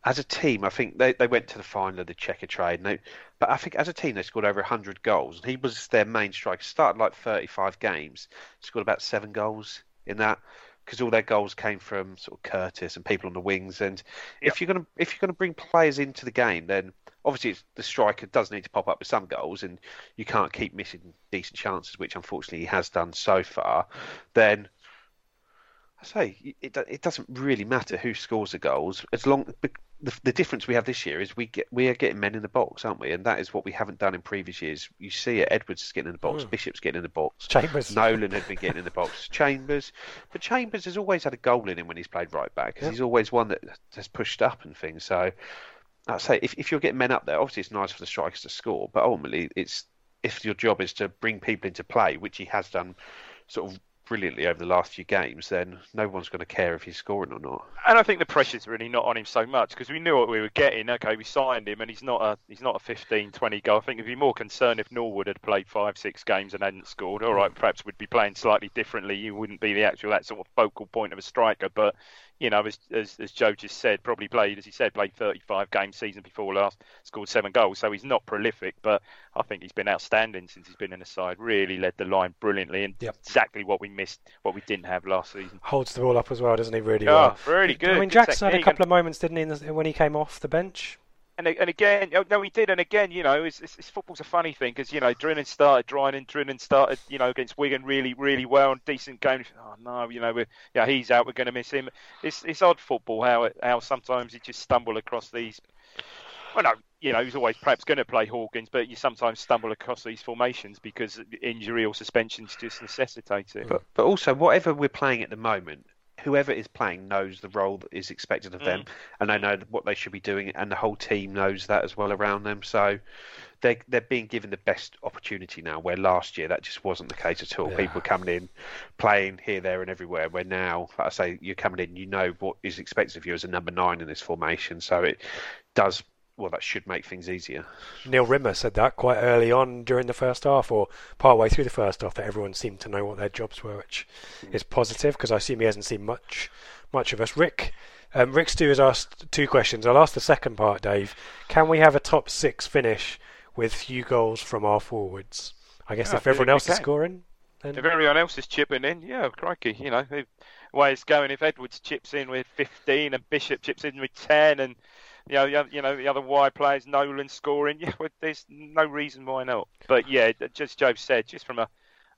as a team, I think they, they went to the final of the Checkatrade. They, but I think as a team, they scored over 100 goals. He was their main striker. Started like 35 games, scored about seven goals in that because all their goals came from sort of Curtis and people on the wings. And yep. if you're gonna if you're gonna bring players into the game, then obviously the striker does need to pop up with some goals, and you can't keep missing decent chances, which unfortunately he has done so far. Then I say it, it doesn't really matter who scores the goals as long the, the difference we have this year is we get we are getting men in the box, aren't we? And that is what we haven't done in previous years. You see it. Edwards is getting in the box. Mm. Bishop's getting in the box. Chambers. Nolan had been getting in the box. Chambers, but Chambers has always had a goal in him when he's played right back because yep. he's always one that has pushed up and things. So I'd say if if you're getting men up there, obviously it's nice for the strikers to score, but ultimately it's if your job is to bring people into play, which he has done sort of brilliantly over the last few games, then no one's going to care if he's scoring or not. And I think the pressure's really not on him so much because we knew what we were getting. Okay, we signed him, and he's not a he's not a 15, 20 goal. I think it'd be more concerned if Norwood had played five, six games and hadn't scored. All right, perhaps we'd be playing slightly differently. You wouldn't be the actual that sort of focal point of a striker, but you know, as, as, as Joe just said, probably played, as he said, played 35 games season before last, scored seven goals. So he's not prolific, but I think he's been outstanding since he's been in the side. Really led the line brilliantly, and Yep. exactly what we missed, what we didn't have last season. Holds the ball up as well, doesn't he? Really Yeah, well. really good. I mean, Good Jackson had a couple of moments, didn't he, when he came off the bench? And, and again, oh, no, he did. And again, you know, it's, it's, it's football's a funny thing because you know, Drinan started, Drinan, Drinan started, you know, against Wigan really, really well and decent game. Oh no, you know, we're, yeah, he's out. We're going to miss him. It's it's odd football how it, how sometimes you just stumble across these. Well, no, you know, he's always perhaps going to play Hawkins, but you sometimes stumble across these formations because injury or suspensions just necessitate it. But but also whatever we're playing at the moment, whoever is playing knows the role that is expected of them, Mm. and they know what they should be doing, and the whole team knows that as well around them. So they they're being given the best opportunity now. Where last year that just wasn't the case at all. Yeah. People coming in, playing here, there, and everywhere. Where now, like I say, you're coming in, you know what is expected of you as a number nine in this formation. So it does. Well, that should make things easier. Neil Rimmer said that quite early on during the first half, or part way through the first half, that everyone seemed to know what their jobs were, which is positive because I assume he hasn't seen much much of us. Rick, um, Rick Stew has asked two questions. I'll ask the second part, Dave. Can we have a top six finish with few goals from our forwards? I guess Yeah, if think everyone else is scoring, then If everyone else is chipping in, yeah, crikey, you know, the way it's going. If Edwards chips in with 15 and Bishop chips in with 10, and you know, the, oth- you know, the other wide players, Nolan scoring, yeah, well, there's no reason why not. But yeah, just Joe said, just from a,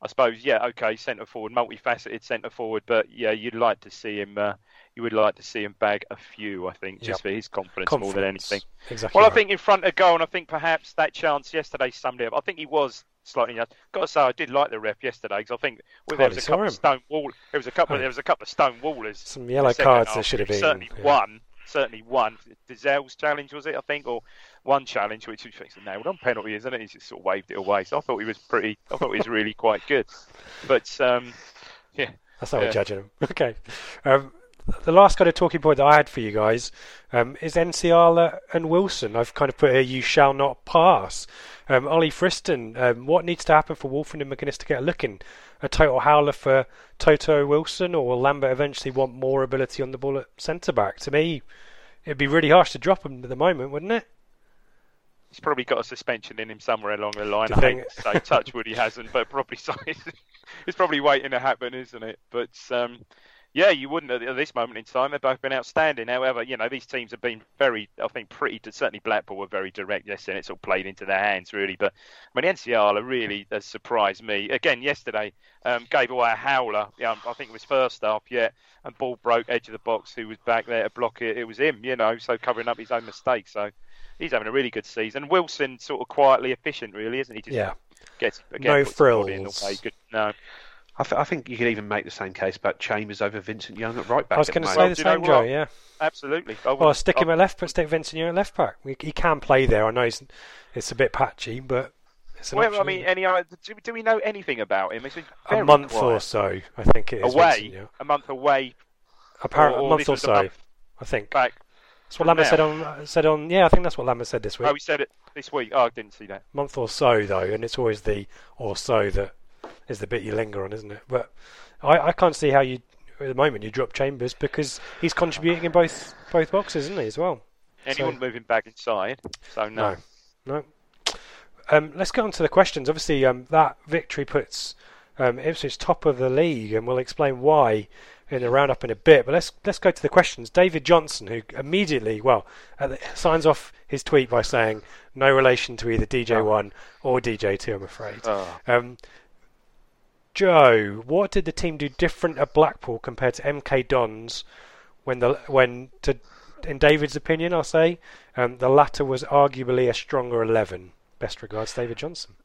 I suppose, yeah, okay, centre forward, multifaceted centre forward, but yeah, you'd like to see him. Uh, you would like to see him bag a few, I think, just Yep. for his confidence, more than anything. Exactly. Well, I think in front of goal, and I think perhaps that chance yesterday summed it up. I think he was slightly. Got to say, I did like the ref yesterday because I think well, there was a couple him. of stone wall. There was a couple. Oh. There was a couple of stone wallers. Some yellow cards there should have been. Certainly yeah. one. Certainly one. Dozzell's challenge was it? I think, or one challenge which he nailed on penalty, isn't it? He just sort of waved it away. So I thought he was pretty. I thought he was really quite good. But um, yeah. That's how Yeah. we're judging him. Okay. Um, the last kind of talking point that I had for you guys um, is Nsiala and Wilson. I've kind of put here, you shall not pass. Um, Ollie Friston, um, what needs to happen for Wolfen and McGuinness to get a look in? A total howler for Toto Wilson, or will Lambert eventually want more ability on the ball at centre back? To me, it'd be really harsh to drop him at the moment, wouldn't it? He's probably got a suspension in him somewhere along the line. I think hate to say Touchwood he hasn't, but probably so. it's probably waiting to happen, isn't it? But um, yeah, you wouldn't at this moment in time. They've both been outstanding. However, you know these teams have been very, I think, pretty. Certainly Blackpool were very direct yesterday. And It's all played into their hands really. But I mean, NCR really has surprised me again yesterday. Um, gave away a howler. Yeah, I think it was first half. Yeah, and ball broke edge of the box. Who was back there to block it? It was him. You know, so covering up his own mistake. So he's having a really good season. Wilson sort of quietly efficient, really, isn't he? Just Yeah. Gets again, No puts the body in the frills. Good. No. I, th- I think you could even make the same case about Chambers over Vincent Young at right back. I was going to say moment. the do you know same, Joe. what? Yeah. Absolutely. I Well, would- stick I- him at left, but stick Vincent Young at left back. We, he can play there. I know it's, it's a bit patchy, but it's an Well, option, I mean, any do, do we know anything about him? It's been it? very a month quiet. or so, I think it is. away, Vincent Young. a month away. Apparently, a month or so. month I think back. that's what Lambert now. said on said on. Yeah, I think that's what Lambert said this week. Oh, he said it this week. Oh, I didn't see that. month or so though, and it's always the or so that is the bit you linger on, isn't it? But I, I can't see how you at the moment you drop Chambers because he's contributing in both both boxes, isn't he as well? Anyone So- he wouldn't move him back inside. So no. No, no. Um, let's get on to the questions. Obviously, um, that victory puts um, Ipswich top of the league, and we'll explain why in a roundup in a bit. But let's let's go to the questions. David Johnson, who immediately, well, the, signs off his tweet by saying no relation to either DJ One or DJ Two. I'm afraid. Oh. Um, Joe, what did the team do different at Blackpool compared to MK Dons when the when to in David's opinion, I'll say um, the latter was arguably a stronger eleven. Best regards, David Johnson.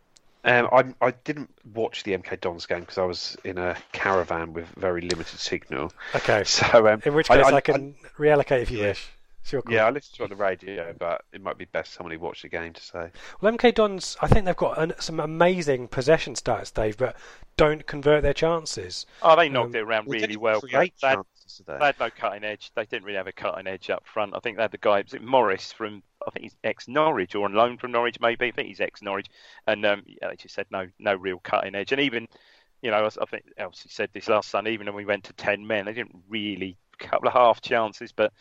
Um, I, I didn't watch the MK Dons game because I was in a caravan with very limited signal. Okay. So, um, In which case, I, I- can reallocate if you Yeah. wish. It's your. Yeah, I listened to it on the radio, but it might be best somebody who watched the game to say. Well, MK Dons, I think they've got an, some amazing possession stats, Dave, but don't convert their chances. Oh, they knocked Um, it around really well. create They had, chances today. they had no cutting edge. They didn't really have a cutting edge up front. I think they had the guy, was it Morris from, I think he's ex Norwich or on loan from Norwich, maybe. I think he's ex Norwich. And um, yeah, they just said no, no real cutting edge. And even, you know, I I think Elsie said this last Sunday, even when we went to 10 men, they didn't really, a couple of half chances, but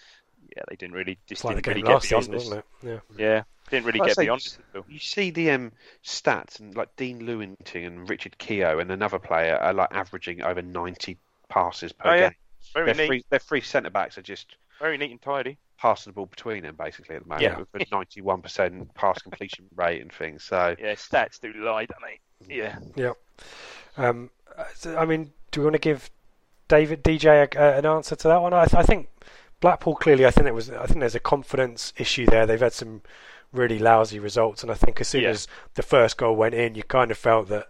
yeah, they didn't really just didn't really get beyond season, this. Yeah. Yeah, didn't really Like I get beyond s- it. at all. You see the um, stats, and like Dean Lewington and Richard Keogh and another player are like averaging over 90 passes per Oh, yeah. game. Very Their neat. three, their three centre backs are just Very neat and tidy. passing the ball between them basically at the moment Yeah. with a 91% pass completion rate and things. So Yeah, stats do lie, don't they? Yeah. Yeah. Um, so, I mean, do we want to give David DJ a, a, an answer to that one? I, th- I think Blackpool clearly. I think it was. I think there's a confidence issue there. They've had some really lousy results, and I think as soon Yeah. as the first goal went in, you kind of felt that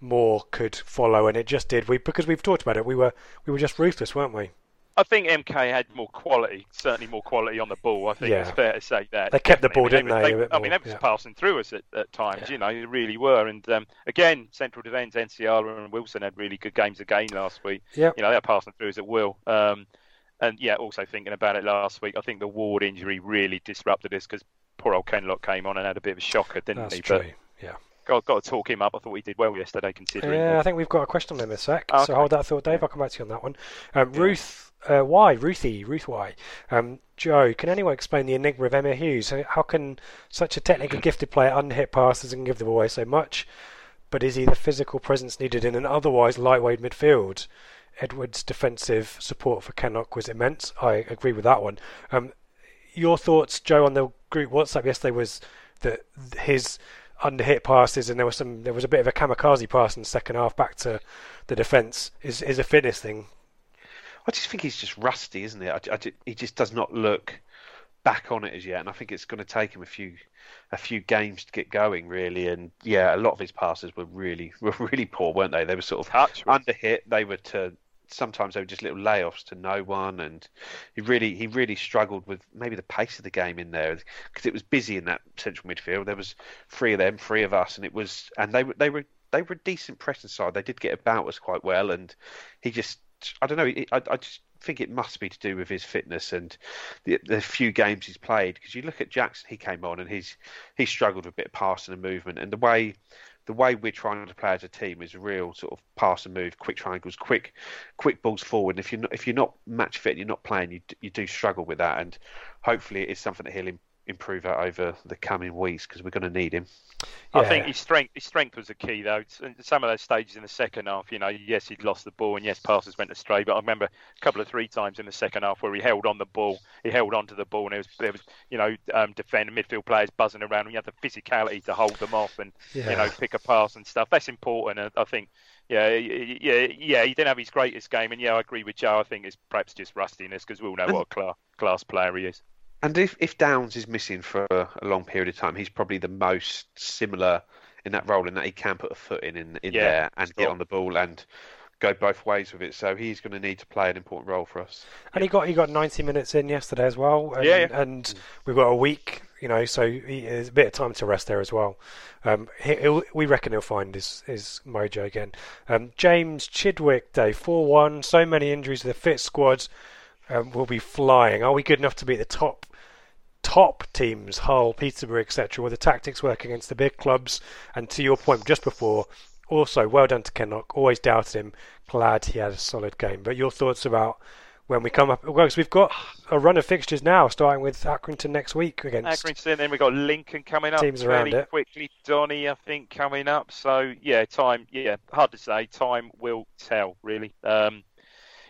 more could follow, and it just did. We because we've talked about it. We were we were just ruthless, weren't we? I think MK had more quality, certainly more quality on the ball. I think Yeah. it's fair to say that. They kept the ball, didn't I mean, they, a I mean, they were yeah. passing through us at, at times. You know, they really were. And um, again, central defence, Nsiala and Wilson had really good games again last week. Yep. You know, they're passing through us at will. Um, and yeah, also thinking about it last week, I think the Ward injury really disrupted us because poor old Kenlock came on and had a bit of a shocker, didn't That's he? true. But Yeah. got, got to talk him up. I thought he did well yesterday, considering. Yeah, I think we've got a question on him a sec. Okay. So hold that thought, Dave. I'll come back to you on that one. Um, Ruth, uh, why? Ruthie, Ruth, why? Um, Joe, can anyone explain the enigma of Emyr Huws? How- How can such a technically gifted player unhit passes and give the ball away so much? But is he the physical presence needed in an otherwise lightweight midfield? Edwards' defensive support for Kenlock was immense. I agree with that one. Um, your thoughts, Joe, on the group WhatsApp yesterday was that his underhit passes and there was some there was a bit of a kamikaze pass in the second half back to the defence is is a fitness thing. I just think he's just rusty, isn't it? I, I he just does not look back on it as yet, and I think it's going to take him a few a few games to get going, really. And yeah, a lot of his passes were really were really poor, weren't they? They were sort of Touch. under hit. They were to sometimes they were just little layoffs to no one, and he really he really struggled with maybe the pace of the game in there because it was busy in that central midfield. There was three of them, three of us, and it was and they were they were they were a decent pressing side. They did get about us quite well, and he just I don't know. I, I just think it must be to do with his fitness and the, the few games he's played. Because you look at Jackson, he came on and he's he struggled with a bit of passing and movement, and the way the way we're trying to play as a team is real sort of pass and move, quick triangles, quick quick balls forward. And if you're not if you're not match fit and you're not playing, you you do struggle with that. And hopefully, it is something that he'll improve at over the coming weeks because we're going to need him. I think his strength his strength was the key though. Some of those stages in the second half, you know, yes he'd lost the ball and yes passes went astray, but I remember a couple of three times in the second half where he held on the ball, he held on to the ball, and there was there was you know um, defend midfield players buzzing around, and you had the physicality to hold them off and you know pick a pass and stuff. That's important, and I think. Yeah, yeah, yeah. He didn't have his greatest game, and yeah, I agree with Joe. I think it's perhaps just rustiness because we all know what a class, class player he is. And if, if Downs is missing for a, a long period of time, he's probably the most similar in that role in that he can put a foot in in, in Yeah, there and get on the ball and go both ways with it. So he's going to need to play an important role for us. And he got he got 90 minutes in yesterday as well. And, Yeah, yeah. and we've got a week, you know, so he, there's a bit of time to rest there as well. Um, he, he'll, we reckon he'll find his, his mojo again. Um, James Chidwick, day 4 1. So many injuries to the fit squad um, will be flying. Are we good enough to beat the top top teams, Hull, Peterborough, etc., with the tactics work against the big clubs? And to your point just before, also well done to Kenlock. Always doubted him. Glad he had a solid game. But your thoughts about when we come up? Well, 'cause we've got a run of fixtures now, starting with Accrington next week against. Accrington, then we've got Lincoln coming up Teams around it. quickly. Donny, I think, coming up. So yeah, time. Yeah, hard to say. Time will tell, really. Um,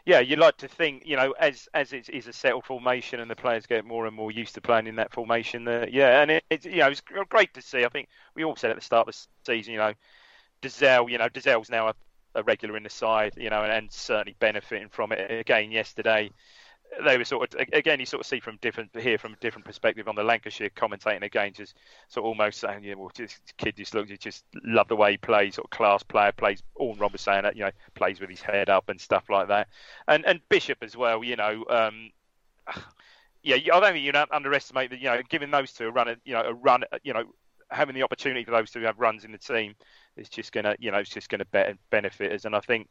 yeah, you'd like to think, you know, as as it is a settled formation and the players get more and more used to playing in that formation. That yeah, and it, it you know it's great to see. I think we all said at the start of the season, you know, Dozzell, you know, Dozzell's now a, a regular in the side, you know, and, and certainly benefiting from it. Again, yesterday, they were sort of again you sort of see from different here from a different perspective on the Lancashire commentating again, just sort of almost saying, yeah, well, this kid just looks, you just love the way he plays, sort of class player, plays. All Rob was saying that, you know, plays with his head up and stuff like that, and and Bishop as well, you know. Um, yeah, I don't think you underestimate that. You know, giving those two a run, you know, a run, you know, having the opportunity for those two to have runs in the team is just gonna, you know, it's just gonna be- benefit us. And I think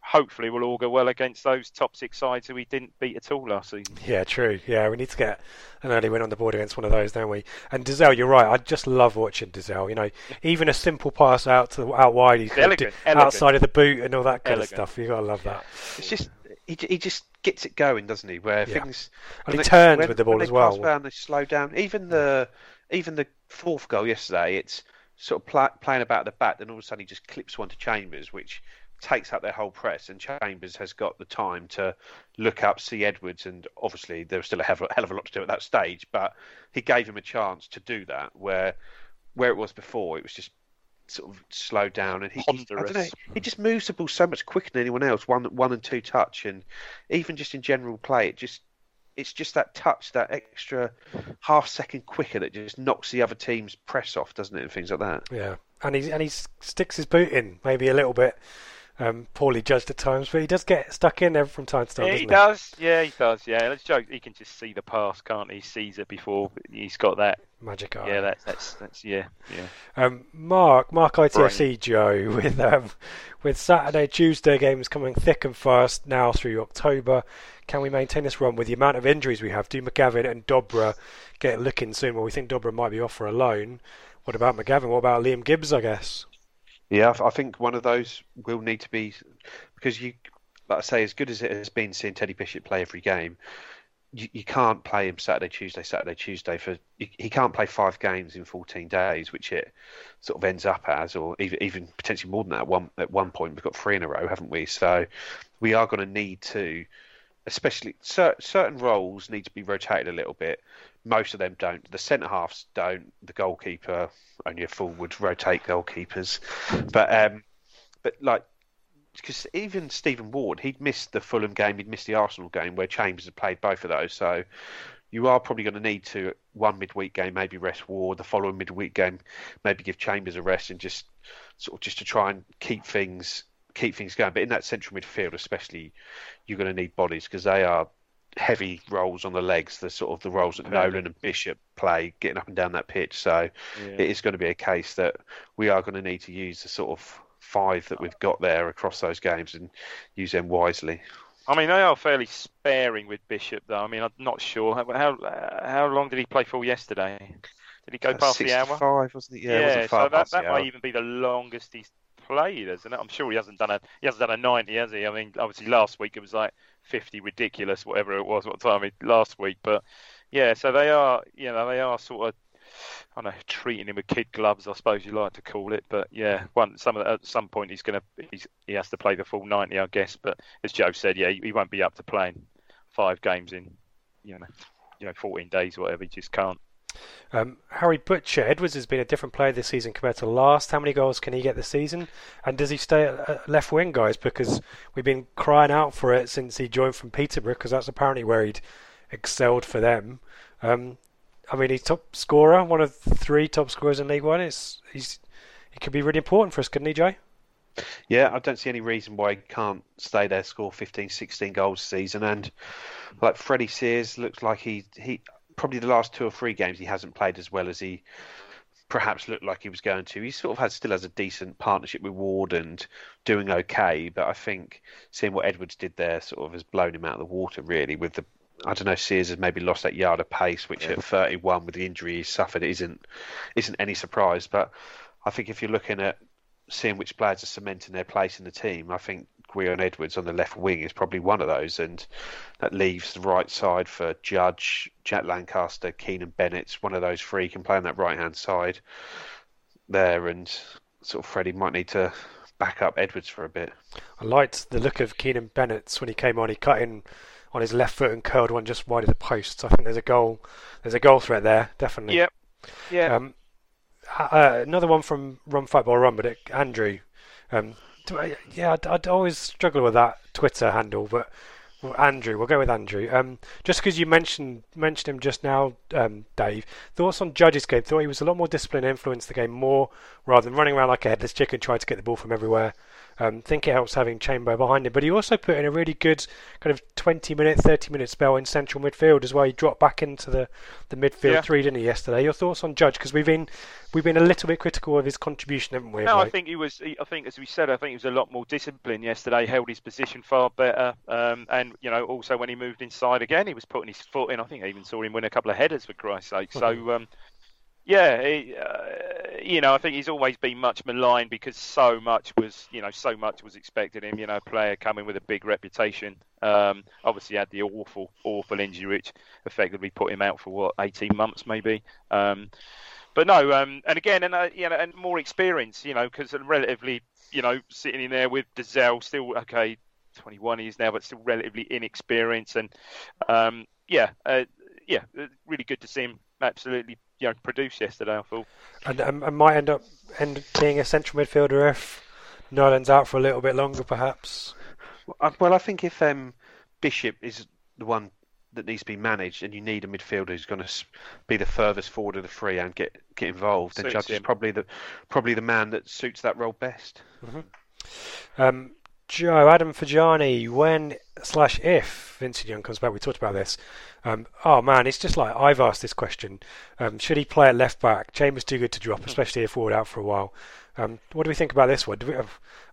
hopefully we'll all go well against those top six sides who we didn't beat at all last season. Yeah, true. Yeah, we need to get an early win on the board against one of those, don't we? And Dozzell, you're right. I just love watching Dozzell. You know, even a simple pass out to out wide, he's got to Elegant, do- elegant. outside of the boot and all that kind Elegant. of stuff. You gotta love that. It's just he he just gets it going, doesn't he? Where Yeah. things And he they- turns when- with the ball when as they well. pass around, they slow down. Even the even the fourth goal yesterday, it's sort of pla playing about the back, then all of a sudden he just clips one to Chambers, which takes up their whole press, and Chambers has got the time to look up, see Edwards, and obviously there was still a hell of, a hell of a lot to do at that stage, but he gave him a chance to do that. Where where it was before, it was just sort of slowed down, and he, don't Know, he just moves the ball so much quicker than anyone else, one one and two touch, and even just in general play, it just it's just that touch, that extra half second quicker that just knocks the other team's press off, doesn't it, and things like that. Yeah, and he and he sticks his boot in maybe a little bit, um, poorly judged at times, but he does get stuck in there from time to time. Yeah, doesn't he does. Yeah, he does. Yeah, let's joke. He can just see the pass, can't he? He sees it before he's got that. Magic eye. Yeah, that's that's that's yeah, yeah. Um, Mark, Mark ITFC Joe, with um, with Saturday, Tuesday games coming thick and fast now through October. Can we maintain this run with the amount of injuries we have? Do McGavin and Dobra get looking soon? Well, we think Dobra might be off for a loan. What about McGavin? What about Liam Gibbs? I guess. Yeah, I I think one of those will need to be because you, like I say, as good as it has been seeing Teddy Bishop play every game, you, you can't play him Saturday, Tuesday, Saturday, Tuesday for he, can't play five games in 14 days, which it sort of ends up as, or even even potentially more than that. One at one point we've got three in a row, haven't we? So we are going to need to, especially cer- certain roles need to be rotated a little bit. Most of them don't. The centre halves don't. The goalkeeper only a would rotate goalkeepers, but um, but like because even Stephen Ward, he'd missed the Fulham game, he'd missed the Arsenal game where Chambers had played both of those. So you are probably going to need to one midweek game maybe rest Ward, the following midweek game maybe give Chambers a rest and just sort of just to try and keep things keep things going. But in that central midfield, especially, you're going to need bodies because they are heavy roles on the legs, the sort of the roles that Nolan and Bishop play, getting up and down that pitch. So Yeah. it is going to be a case that we are going to need to use the sort of five that we've got there across those games and use them wisely. I mean, they are fairly sparing with Bishop, though. I mean, I'm not sure how how, how long did he play for yesterday? Did he go Uh, past the hour? Five, wasn't it? Yeah, it wasn't far so that, that might even be the longest he's played, isn't it? I'm sure he hasn't done a he hasn't done a 90, has he? I mean, obviously last week it was like 50, ridiculous, whatever it was, what time it, last week. But yeah, so they are, you know, they are sort of. I know, treating him with kid gloves, I suppose you like to call it. But yeah, one some at some point he's gonna he's, he has to play the full ninety, I guess. But as Joe said, yeah, he, he won't be up to playing five games in, you know, you know, fourteen days, or whatever. He just can't. Um, Harry Butcher, Edwards has been a different player this season compared to last. How many goals can he get this season? And does he stay at left wing, guys? Because we've been crying out for it since he joined from Peterborough, because that's apparently where he'd excelled for them. Um, I mean, he's top scorer, one of three top scorers in League One. It's he's he could be really important for us, couldn't he, Jay? Yeah, I don't see any reason why he can't stay there, score 15, 16 goals season. And like Freddie Sears looks like he he probably the last two or three games he hasn't played as well as he perhaps looked like he was going to. He sort of has still has a decent partnership with Ward and doing okay, but I think seeing what Edwards did there sort of has blown him out of the water really with the I don't know. Sears has maybe lost that yard of pace, which at 31 with the injury he suffered isn't isn't any surprise. But I think if you're looking at seeing which players are cementing their place in the team, I think Gwion Edwards on the left wing is probably one of those, and that leaves the right side for Judge, Jack Lankester, Keanan Bennetts. One of those three can play on that right hand side there, and sort of Freddie might need to back up Edwards for a bit. I liked the look of Keanan Bennetts when he came on. He cut in on his left foot and curled one just wide of the post. So I think there's a goal. There's a goal threat there, definitely. Yep. Yeah. Um, uh, another one from Run Fight Ball Run, but it, Andrew. Um, do I- yeah, I'd, I'd always struggle with that Twitter handle, but well, Andrew, we'll go with Andrew. Um, just because you mentioned mentioned him just now, um, Dave. Thoughts on Judge's game? Thought he was a lot more disciplined, influenced the game more rather than running around like a headless chicken trying to get the ball from everywhere. Um, think it helps having Chamber behind him, but he also put in a really good kind of 20 minute, 30 minute spell in central midfield as well. He dropped back into the, the midfield Yeah. three, didn't he, yesterday? Your thoughts on Judge? Because we've been we've been a little bit critical of his contribution, haven't we? No, I think he was. I think, as we said, I think he was a lot more disciplined yesterday. Held his position far better, um, and you know, also when he moved inside again, he was putting his foot in. I think I even saw him win a couple of headers for Christ's sake. So, um, yeah, he, uh, you know, I think he's always been much maligned because so much was, you know, so much was expected him. You know, player coming with a big reputation. Um, obviously, had the awful, awful injury, which effectively put him out for what 18 months, maybe. Um, but no, um, and again, and uh, you know, and more experience, you know, because relatively, you know, sitting in there with Dozzell, still okay, 21 he is now, but still relatively inexperienced, and um, yeah, uh, yeah, uh, really good to see him absolutely, you know, produce yesterday. I thought, and, um, and might end up end being a central midfielder if Nolan's out for a little bit longer, perhaps. Well, I think if um, Bishop is the one that needs to be managed, and you need a midfielder who's going to be the furthest forward of the three and get get involved, then Judge is probably the probably the man that suits that role best. Mm-hmm. Um, Joe Adam Fajani, when slash if Vincent Young comes back, we talked about this. Um, oh man, it's just like I've asked this question: um, Should he play at left back? Chambers too good to drop, especially if forward out for a while. Um, what do we think about this one? We, I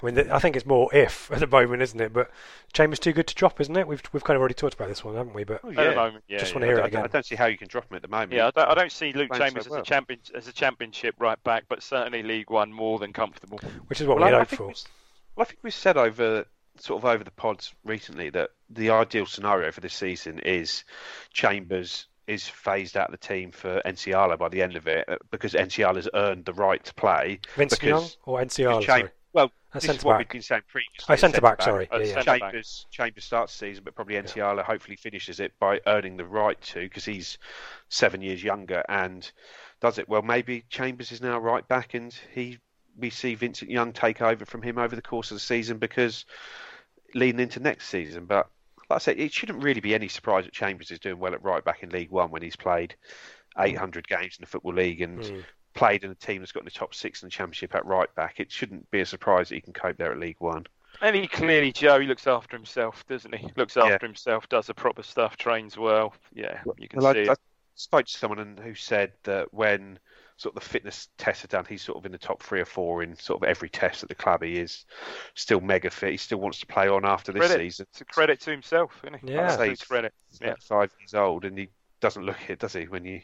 mean, I think it's more if at the moment, isn't it? But Chambers too good to drop, isn't it? We've we've kind of already talked about this one, haven't we? But oh, yeah. at the moment, yeah, just yeah. want to hear I it again. I don't see how you can drop him at the moment. Yeah, I don't, I don't see Luke Chambers so well. as a champion as a championship right back, but certainly League One more than comfortable. Which is what Well, we I- I hope for. we- Well, I think we've said over sort of over the pods recently that the ideal scenario for this season is Chambers is phased out of the team for Nsiala by the end of it uh, because Nsiala's earned the right to play. Vince Young because or NCR? Cham- well, A this is what back. we've been saying previously. A centre back, sorry. Yeah, yeah. Chambers, Chambers starts the season, but probably Nsiala hopefully finishes it by earning the right to because he's seven years younger and does it well. Maybe Chambers is now right back, and he we see Vincent Young take over from him over the course of the season because leading into next season. But like I said, it shouldn't really be any surprise that Chambers is doing well at right back in League One when he's played 800 games in the Football League and Mm. played in a team that's got in the top six in the Championship at right back. It shouldn't be a surprise that he can cope there at League One. And he clearly, Joe, he looks after himself, doesn't he? Looks Yeah. after himself, does the proper stuff, trains well. Yeah, you can Well, see I, it. I spoke to someone who said that when sort of the fitness tests are done, he's sort of in the top three or four in sort of every test at the club. He is still mega fit. He still wants to play on after this Credit. season. It's a credit to himself, isn't he? Yeah. Absolute He's- credit. Yeah. Five years old, and he doesn't look it, does he? When you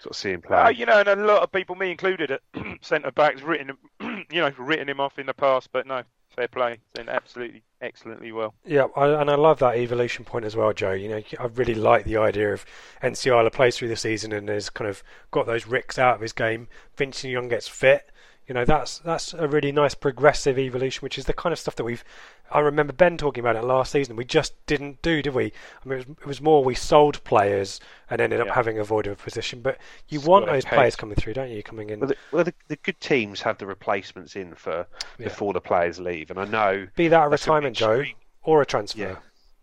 sort of see him play. Uh, you know, and a lot of people, me included, at centre backs, written, you know, written him off in the past, but no, fair play, done absolutely excellently well. Yeah, I, and I love that evolution point as well, Joe. You know, I really like the idea of Nsiala plays through the season and has kind of got those ricks out of his game. Vincent Young gets fit. You know, that's that's a really nice progressive evolution, which is the kind of stuff that we've. I remember Ben talking about it last season. We just didn't do, did we? I mean, it was, it was more we sold players and ended up Yeah. having a void of a position. But you Just want those pace. players coming through, don't you? Coming in, Well, the, well, the, the good teams have the replacements in for Yeah. before the players leave, and I know be that a that's a retirement, Joe, or a transfer. Yeah.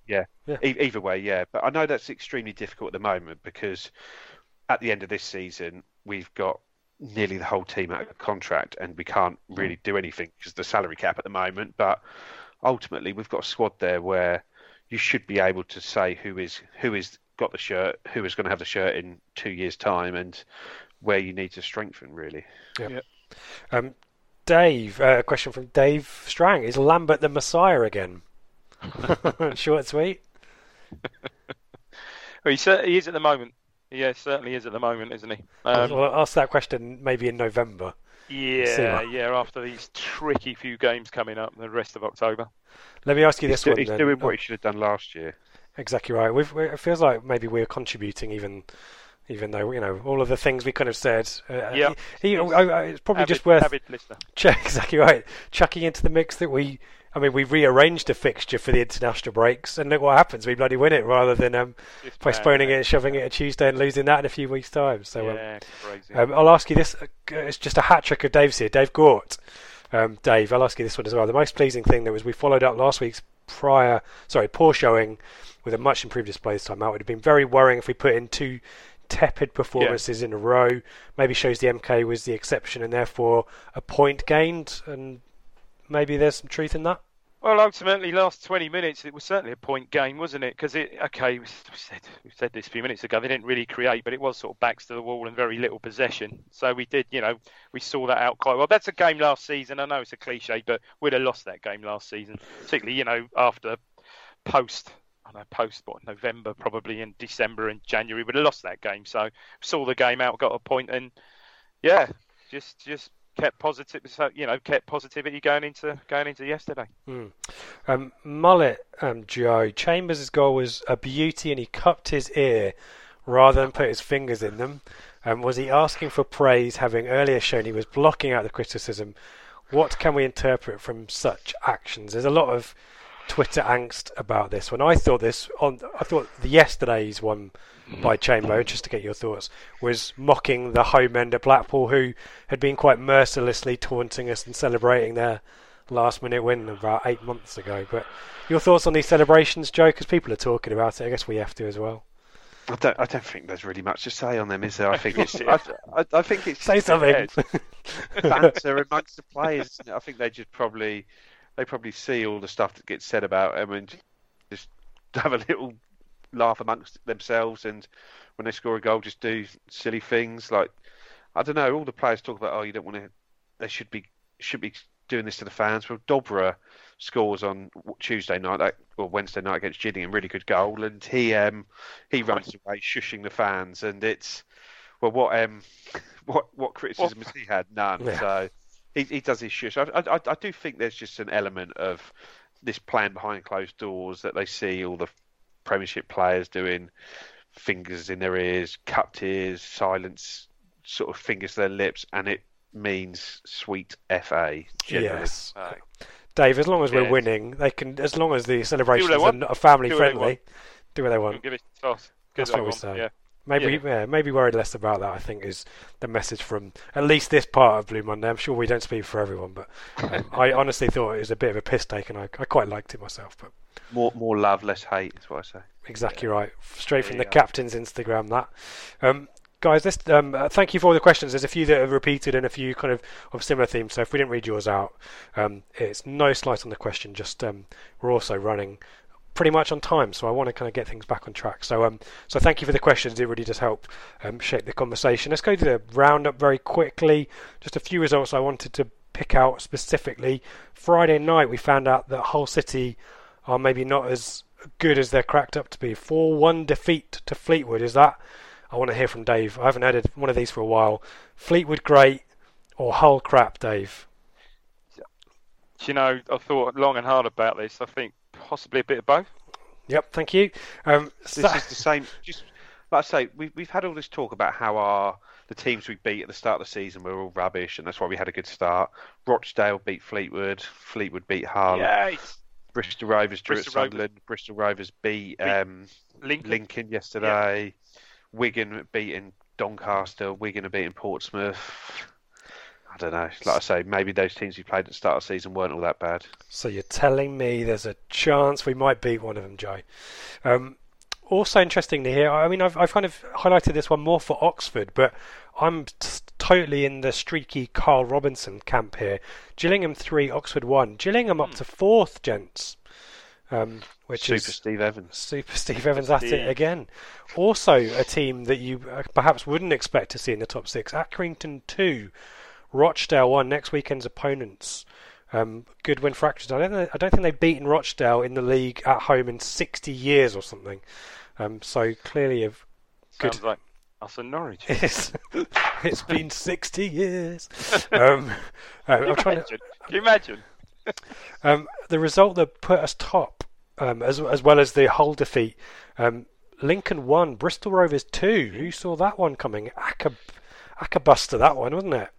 Yeah. Yeah. E- either way, yeah. But I know that's extremely difficult at the moment because at the end of this season, we've got nearly the whole team out of contract and we can't really do anything because the salary cap at the moment. But ultimately, we've got a squad there where you should be able to say who is who is got the shirt, who is going to have the shirt in two years' time, and where you need to strengthen really. Yeah. Um, Dave, uh, a question from Dave Strang: Is Lambert the Messiah again? Short, and sweet. Well, he, cer- he is at the moment. Yeah, certainly is at the moment, isn't he? Um, well, I'll ask that question maybe in November. yeah, yeah. After these tricky few games coming up, the rest of October. Let me ask you He's, this do- one. he's then. doing what he should have done last year. exactly right. We've, we it feels like maybe we're contributing, even even though you know all of the things we kind of said. Uh, Yeah. he- he- I- I- it's probably avid, just worth avid listener. Exactly right. Chucking into the mix that we, I mean, we rearranged a fixture for the international breaks, and look what happens. We bloody win it rather than um, postponing it, shoving it a Tuesday, and losing that in a few weeks' time. So um, yeah, crazy. um, I'll ask you this. uh, It's just a hat trick of Dave's here. Dave Gort. Um, Dave, I'll ask you this one as well. The most pleasing thing that was we followed up last week's prior, sorry, poor showing with a much improved display this time out. It would have been very worrying if we put in two tepid performances in a row. Maybe shows the MK was the exception and therefore a point gained. And maybe there's some truth in that. Well, ultimately, last 20 minutes, it was certainly a point game, wasn't it? Because it, okay, we said we said this a few minutes ago. They didn't really create, but it was sort of backs to the wall and very little possession. So we did, you know, we saw that out quite well. That's a game last season. I know it's a cliche, but we'd have lost that game last season, particularly, you know, after post. I know post what November probably in December and January we'd have lost that game. So saw the game out, got a point, and yeah, just just kept positive. So you know, kept positivity going into going into yesterday. Mm. Um, Mullet, um, Joe Chambers' goal was a beauty, and he cupped his ear rather than put his fingers in them. Um, was he asking for praise, having earlier shown he was blocking out the criticism? What can we interpret from such actions? There's a lot of Twitter angst about this. When I thought this on, I thought the yesterday's one mm-hmm. by Chamber, just to get your thoughts, was mocking the home end at Blackpool, who had been quite mercilessly taunting us and celebrating their last minute win about eight months ago. But your thoughts on these celebrations, Joe? Because people are talking about it. I guess we have to as well. I don't. I don't think there's really much to say on them, is there? I think it's. I, I, I think it's. Say something. banter amongst the players. I think they just probably, they probably see all the stuff that gets said about them and just have a little laugh amongst themselves. And when they score a goal, just do silly things like, I don't know. All the players talk about, oh, you don't want to. They should be should be doing this to the fans. Well, Dobra scores on Tuesday night, that, or Wednesday night against Gillingham, really good goal, and he um, he runs away shushing the fans, and it's well, what um, what what criticism has he had? None. Yeah. So he he does his shush. I, I I do think there's just an element of this plan behind closed doors that they see all the Premiership players doing fingers in their ears, cupped ears, silence, sort of fingers to their lips, and it means sweet fa. Generally. Yes. So, Dave, as long as we're Yes. winning, they can. As long as the celebrations they are family Do what they friendly, want. do what they want. Give it a toss. That's what we say. Yeah. Maybe, yeah. maybe worried less about that. I think is the message from at least this part of Blue Monday. I'm sure we don't speak for everyone, but um, I honestly thought it was a bit of a piss take, and I, I quite liked it myself. But more more love, less hate is what I say. exactly right, straight from the go. captain's Instagram. That. Um, Guys, this, um, uh, thank you for all the questions. There's a few that have repeated and a few kind of of similar themes. So if we didn't read yours out, um, it's no slight on the question. Just um, we're also running pretty much on time, so I want to kind of get things back on track. So, um, so thank you for the questions. It really does help um, shape the conversation. Let's go to the roundup very quickly. Just a few results I wanted to pick out specifically. Friday night, we found out that Hull City are maybe not as good as they're cracked up to be. Four-one defeat to Fleetwood. Is that? I want to hear from Dave. I haven't heard one of these for a while. Fleetwood great or Hull crap, Dave? You know, I thought long and hard about this. I think possibly a bit of both. Yep, thank you. Um, This so- is the same. Just like I say, we've we've had all this talk about how our the teams we beat at the start of the season were all rubbish, and that's why we had a good start. Rochdale beat Fleetwood. Fleetwood beat Hull. Yes. Bristol Rovers drew Bristol at Rovers. Sunderland. Bristol Rovers beat, Beat um, Lincoln. Lincoln yesterday. Wigan beating Doncaster. Wigan are beating Portsmouth. I don't know. Like I say, maybe those teams we played at the start of the season weren't all that bad. So you're telling me there's a chance we might beat one of them, Joe. Um, also interesting to hear. I mean, I've, I've kind of highlighted this one more for Oxford, but I'm t- totally in the streaky Karl Robinson camp here. Gillingham three, Oxford one. Gillingham up to fourth, gents. Um, which Super is Steve Evans. Super Steve Evans at it again. Also, a team that you uh, perhaps wouldn't expect to see in the top six. Accrington two, Rochdale one. Next weekend's opponents. Um, good win for I don't, think, I don't think they've beaten Rochdale in the league at home in 60 years or something. Um, so clearly, have good. Sounds like us and Norwich. It's, it's been 60 years. Um, uh, I'm trying to. Can you imagine? Um, the result that put us top, um, as as well as the whole defeat, um, Lincoln one, Bristol Rovers two. Who saw that one coming? Acca, Accabuster, that one, wasn't it?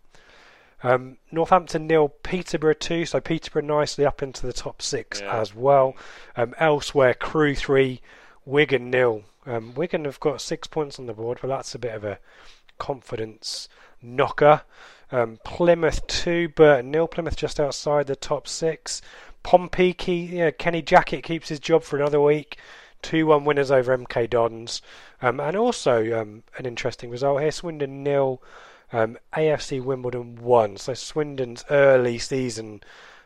Um, Northampton nil, Peterborough two. So Peterborough nicely up into the top six Yeah. as well. Um, elsewhere, Crewe three, Wigan nil. Um, Wigan have got six points on the board, but that's a bit of a confidence knocker. Um, Plymouth 2, Burton nil. Plymouth just outside the top six. Pompey, key, yeah, Kenny Jackett keeps his job for another week. 2 1 winners over MK Dons. Um, and also um, an interesting result here Swindon nil, um, AFC Wimbledon won. So Swindon's early season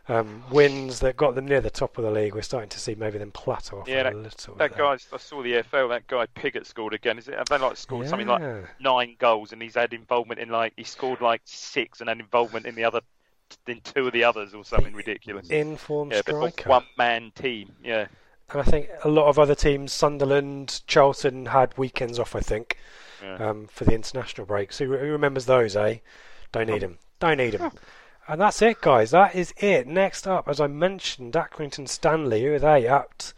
um, wins that got them near the top of the league. We're starting to see maybe them plateau off Yeah, a that, little that guy. I saw the EFL. That guy Pigott scored again. Is it? Have they like scored something like nine goals, and he's had involvement in like he scored like six, and had involvement in the other, in two of the others, or something ridiculous. Informed yeah, striker. one man team. Yeah. And I think a lot of other teams, Sunderland, Charlton, had weekends off. I think Yeah. um, for the international break. So who remembers those? Eh? Don't need them. Don't need them. And that's it, guys. That is it. Next up, as I mentioned, Accrington Stanley. Who are they at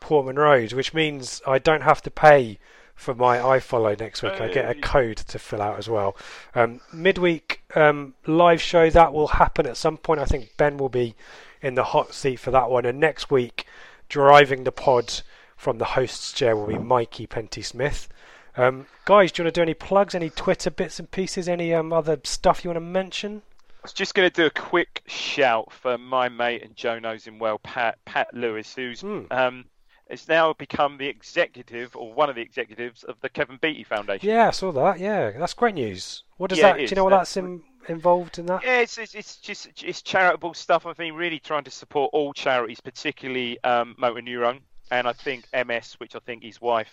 Portman Road? Which means I don't have to pay for my iFollow next week. I get a code to fill out as well. Um, midweek um, live show that will happen at some point. I think Ben will be in the hot seat for that one. And next week, driving the pod from the host's chair will be Mikey Penty Smith. Um, guys, do you want to do any plugs, any Twitter bits and pieces, any um, other stuff you want to mention? I was just going to do a quick shout for my mate and Joe knows him well, Pat Pat Lewis, who's um, has now become the executive or one of the executives of the Kevin Beattie Foundation. Yeah, I saw that. Yeah, that's great news. What does Yeah, that? Do you know what Uh, that's in, involved in that? Yeah, it's, it's it's just it's charitable stuff. I've been really trying to support all charities, particularly um, motor neurone, and I think MS, which I think his wife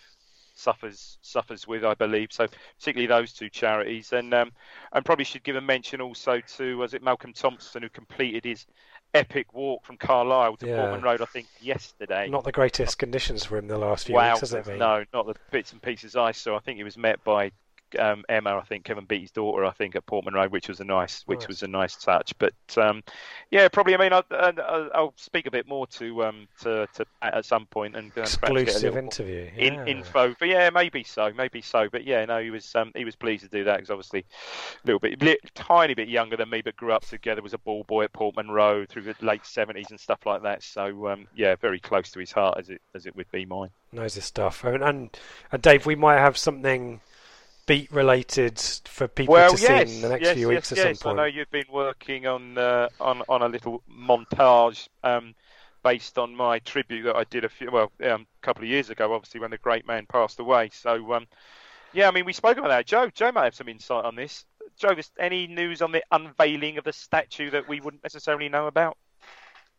suffers suffers with, I believe. So particularly those two charities, and um, and probably should give a mention also to was it Malcolm Thompson who completed his epic walk from Carlisle to Yeah. Portman Road, I think yesterday. Not the greatest conditions for him the last few wow, weeks, has it been? no, not the bits and pieces I saw. I think he was met by um, Emma, I think Kevin Beattie's daughter, I think at Portman Road, which was a nice, which Nice. was a nice touch. But um, yeah, probably. I mean, I'll, I'll I'll speak a bit more to um to, to Pat at some point and uh, perhaps get a Exclusive interview. in, yeah. info. But yeah, maybe so, maybe so. But yeah, no, he was um, he was pleased to do that because obviously a little bit, tiny bit younger than me, but grew up together. Was a ball boy at Portman Road through the late seventies and stuff like that. So um, yeah, very close to his heart as it as it would be mine. knows his stuff. And, and and Dave, we might have something beat related for people well, to yes, see in the next yes, few weeks yes, at yes. some point. I know you've been working on uh, on on a little montage um, based on my tribute that I did a few well um, a couple of years ago, obviously when the great man passed away. So um, yeah, I mean we spoke about that. Joe, Joe might have some insight on this. Joe, is any news on the unveiling of the statue that we wouldn't necessarily know about?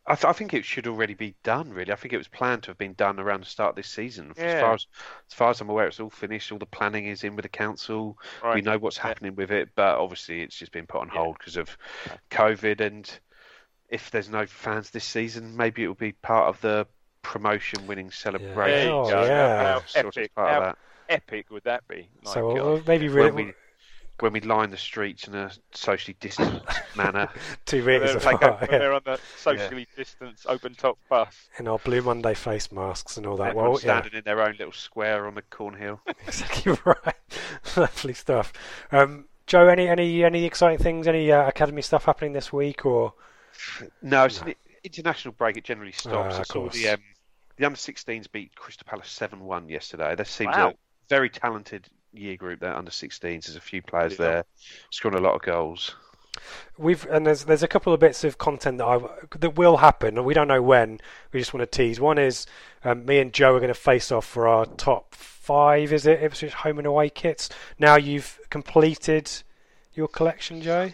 I, th- I think it should already be done. Really, I think it was planned to have been done around the start of this season. Yeah. As far as as far as I'm aware, it's all finished. All the planning is in with the council. We know what's Yeah. happening with it, but obviously it's just been put on hold because of COVID. And if there's no fans this season, maybe it will be part of the promotion-winning celebration. There you Oh, yeah. How Sort of epic, part of how that. epic would that be? My so God. maybe really we when we line the streets in a socially distant manner. two When meters they're, like, apart when yeah, they're on the socially distanced open top bus. in our Blue Monday face masks and all that. Everyone Well, yeah, standing in their own little square on the Cornhill. exactly right. Lovely stuff. Um, Joe, any any any exciting things? Any uh, academy stuff happening this week or? No, it's an international break. It generally stops. Ah, I of saw course. the um, the under 16s beat Crystal Palace 7-1 yesterday. That seems Wow. a very talented year group. There under 16s. There's a few players Yeah. there scoring a lot of goals. We've and there's there's a couple of bits of content that I that will happen, and we don't know when. We just want to tease. One is um, me and Joe are going to face off for our top five. Is it Ipswich home and away kits? Now you've completed your collection, Joe.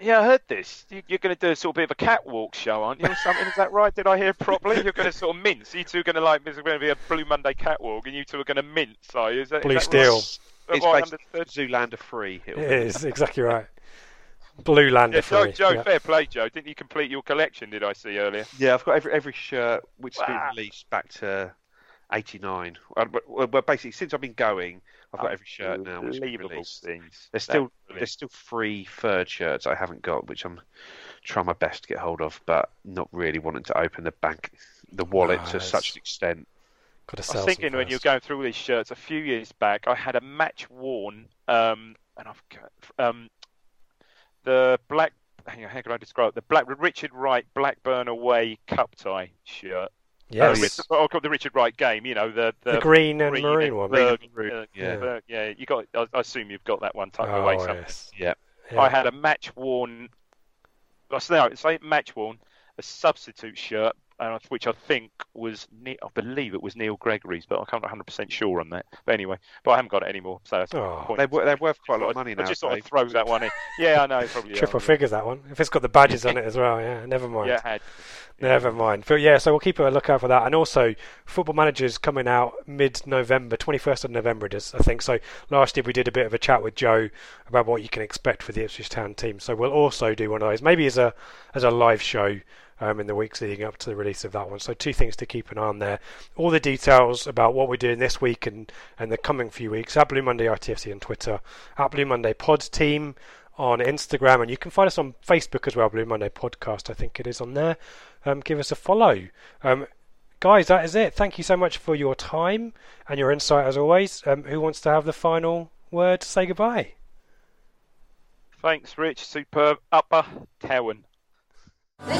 Yeah, I heard this. You- You're going to do a sort of bit of a catwalk show, aren't you? Or something? Is that right? Did I hear properly? You're going to sort of mince. You two are going to like. There's going to be a Blue Monday catwalk, and you two are going to mince. Are you? Is that, is Blue that steel. Right? Is that It's right basically? Zoolander free. It'll It be. is exactly right. Blue Lander Yeah, Joe, free. Joe yeah. fair play, Joe. Didn't you complete your collection? Did I see earlier? Yeah, I've got every every shirt which has Wow. been released back to '89. Uh, well, well, well, basically, since I've been going, I've got every shirt now. Which been released. things. There's still That's brilliant. there's still three third shirts I haven't got, which I'm trying my best to get hold of, but not really wanting to open the bank, the wallet No, to it's- such an extent. Got to I was thinking some when you were going through all these shirts a few years back, I had a match worn, um, and I've got um, the black. Hang on, how can I describe it? The black Richard Wright Blackburn away cup tie shirt. Yes. Uh, with- oh, the Richard Wright game. You know the the, The green and green maroon and one. Berg- Maroon, yeah. Berg- yeah. You got. I, I assume you've got that one tucked away Oh, somewhere. yes. Yeah. Yeah. I had a match worn. Well, so say match worn, a substitute shirt, which I think was, I believe it was Neil Gregory's, but I can't 100 percent sure on that. But anyway, but I haven't got it anymore, so that's Oh. point. They're, they're worth quite a lot of money I now. just sort of throw that one in. Yeah, I know, probably. Triple yeah, figures that one. If it's got the badges on it as well, yeah. Never mind. Yeah, had. Never mind. But yeah, so we'll keep a lookout for that. And also, Football Manager's coming out mid November, 21st of November it is, I think. So last year we did a bit of a chat with Joe about what you can expect for the Ipswich Town team. So we'll also do one of those, maybe as a as a live show um, in the weeks leading up to the release of that one. So two things to keep an eye on there. All the details about what we're doing this week and, and the coming few weeks at Blue Monday RTFC on Twitter, at Blue Monday Pods team on Instagram, and you can find us on Facebook as well. Blue Monday Podcast, I think it is on there. Um, give us a follow. Um, guys, that is it. Thank you so much for your time and your insight as always. Um, who wants to have the final word to say goodbye? Thanks, Rich. Superb. Upper Town. The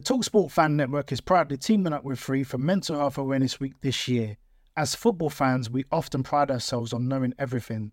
Talksport Fan Network is proudly teaming up with Free for Mental Health Awareness Week this year. As football fans, we often pride ourselves on knowing everything,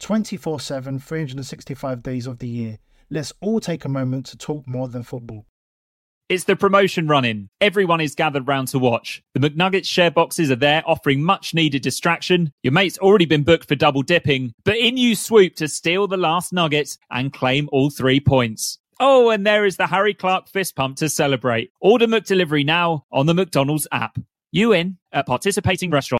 24 7, 365 days of the year. Let's all take a moment to talk more than football. It's the promotion running. Everyone is gathered round to watch. The McNuggets share boxes are there offering much needed distraction. Your mate's already been booked for double dipping, but in you swoop to steal the last nugget and claim all three points. Oh, and there is the Harry Clark fist pump to celebrate. Order McDelivery now on the McDonald's app. You in at participating restaurants.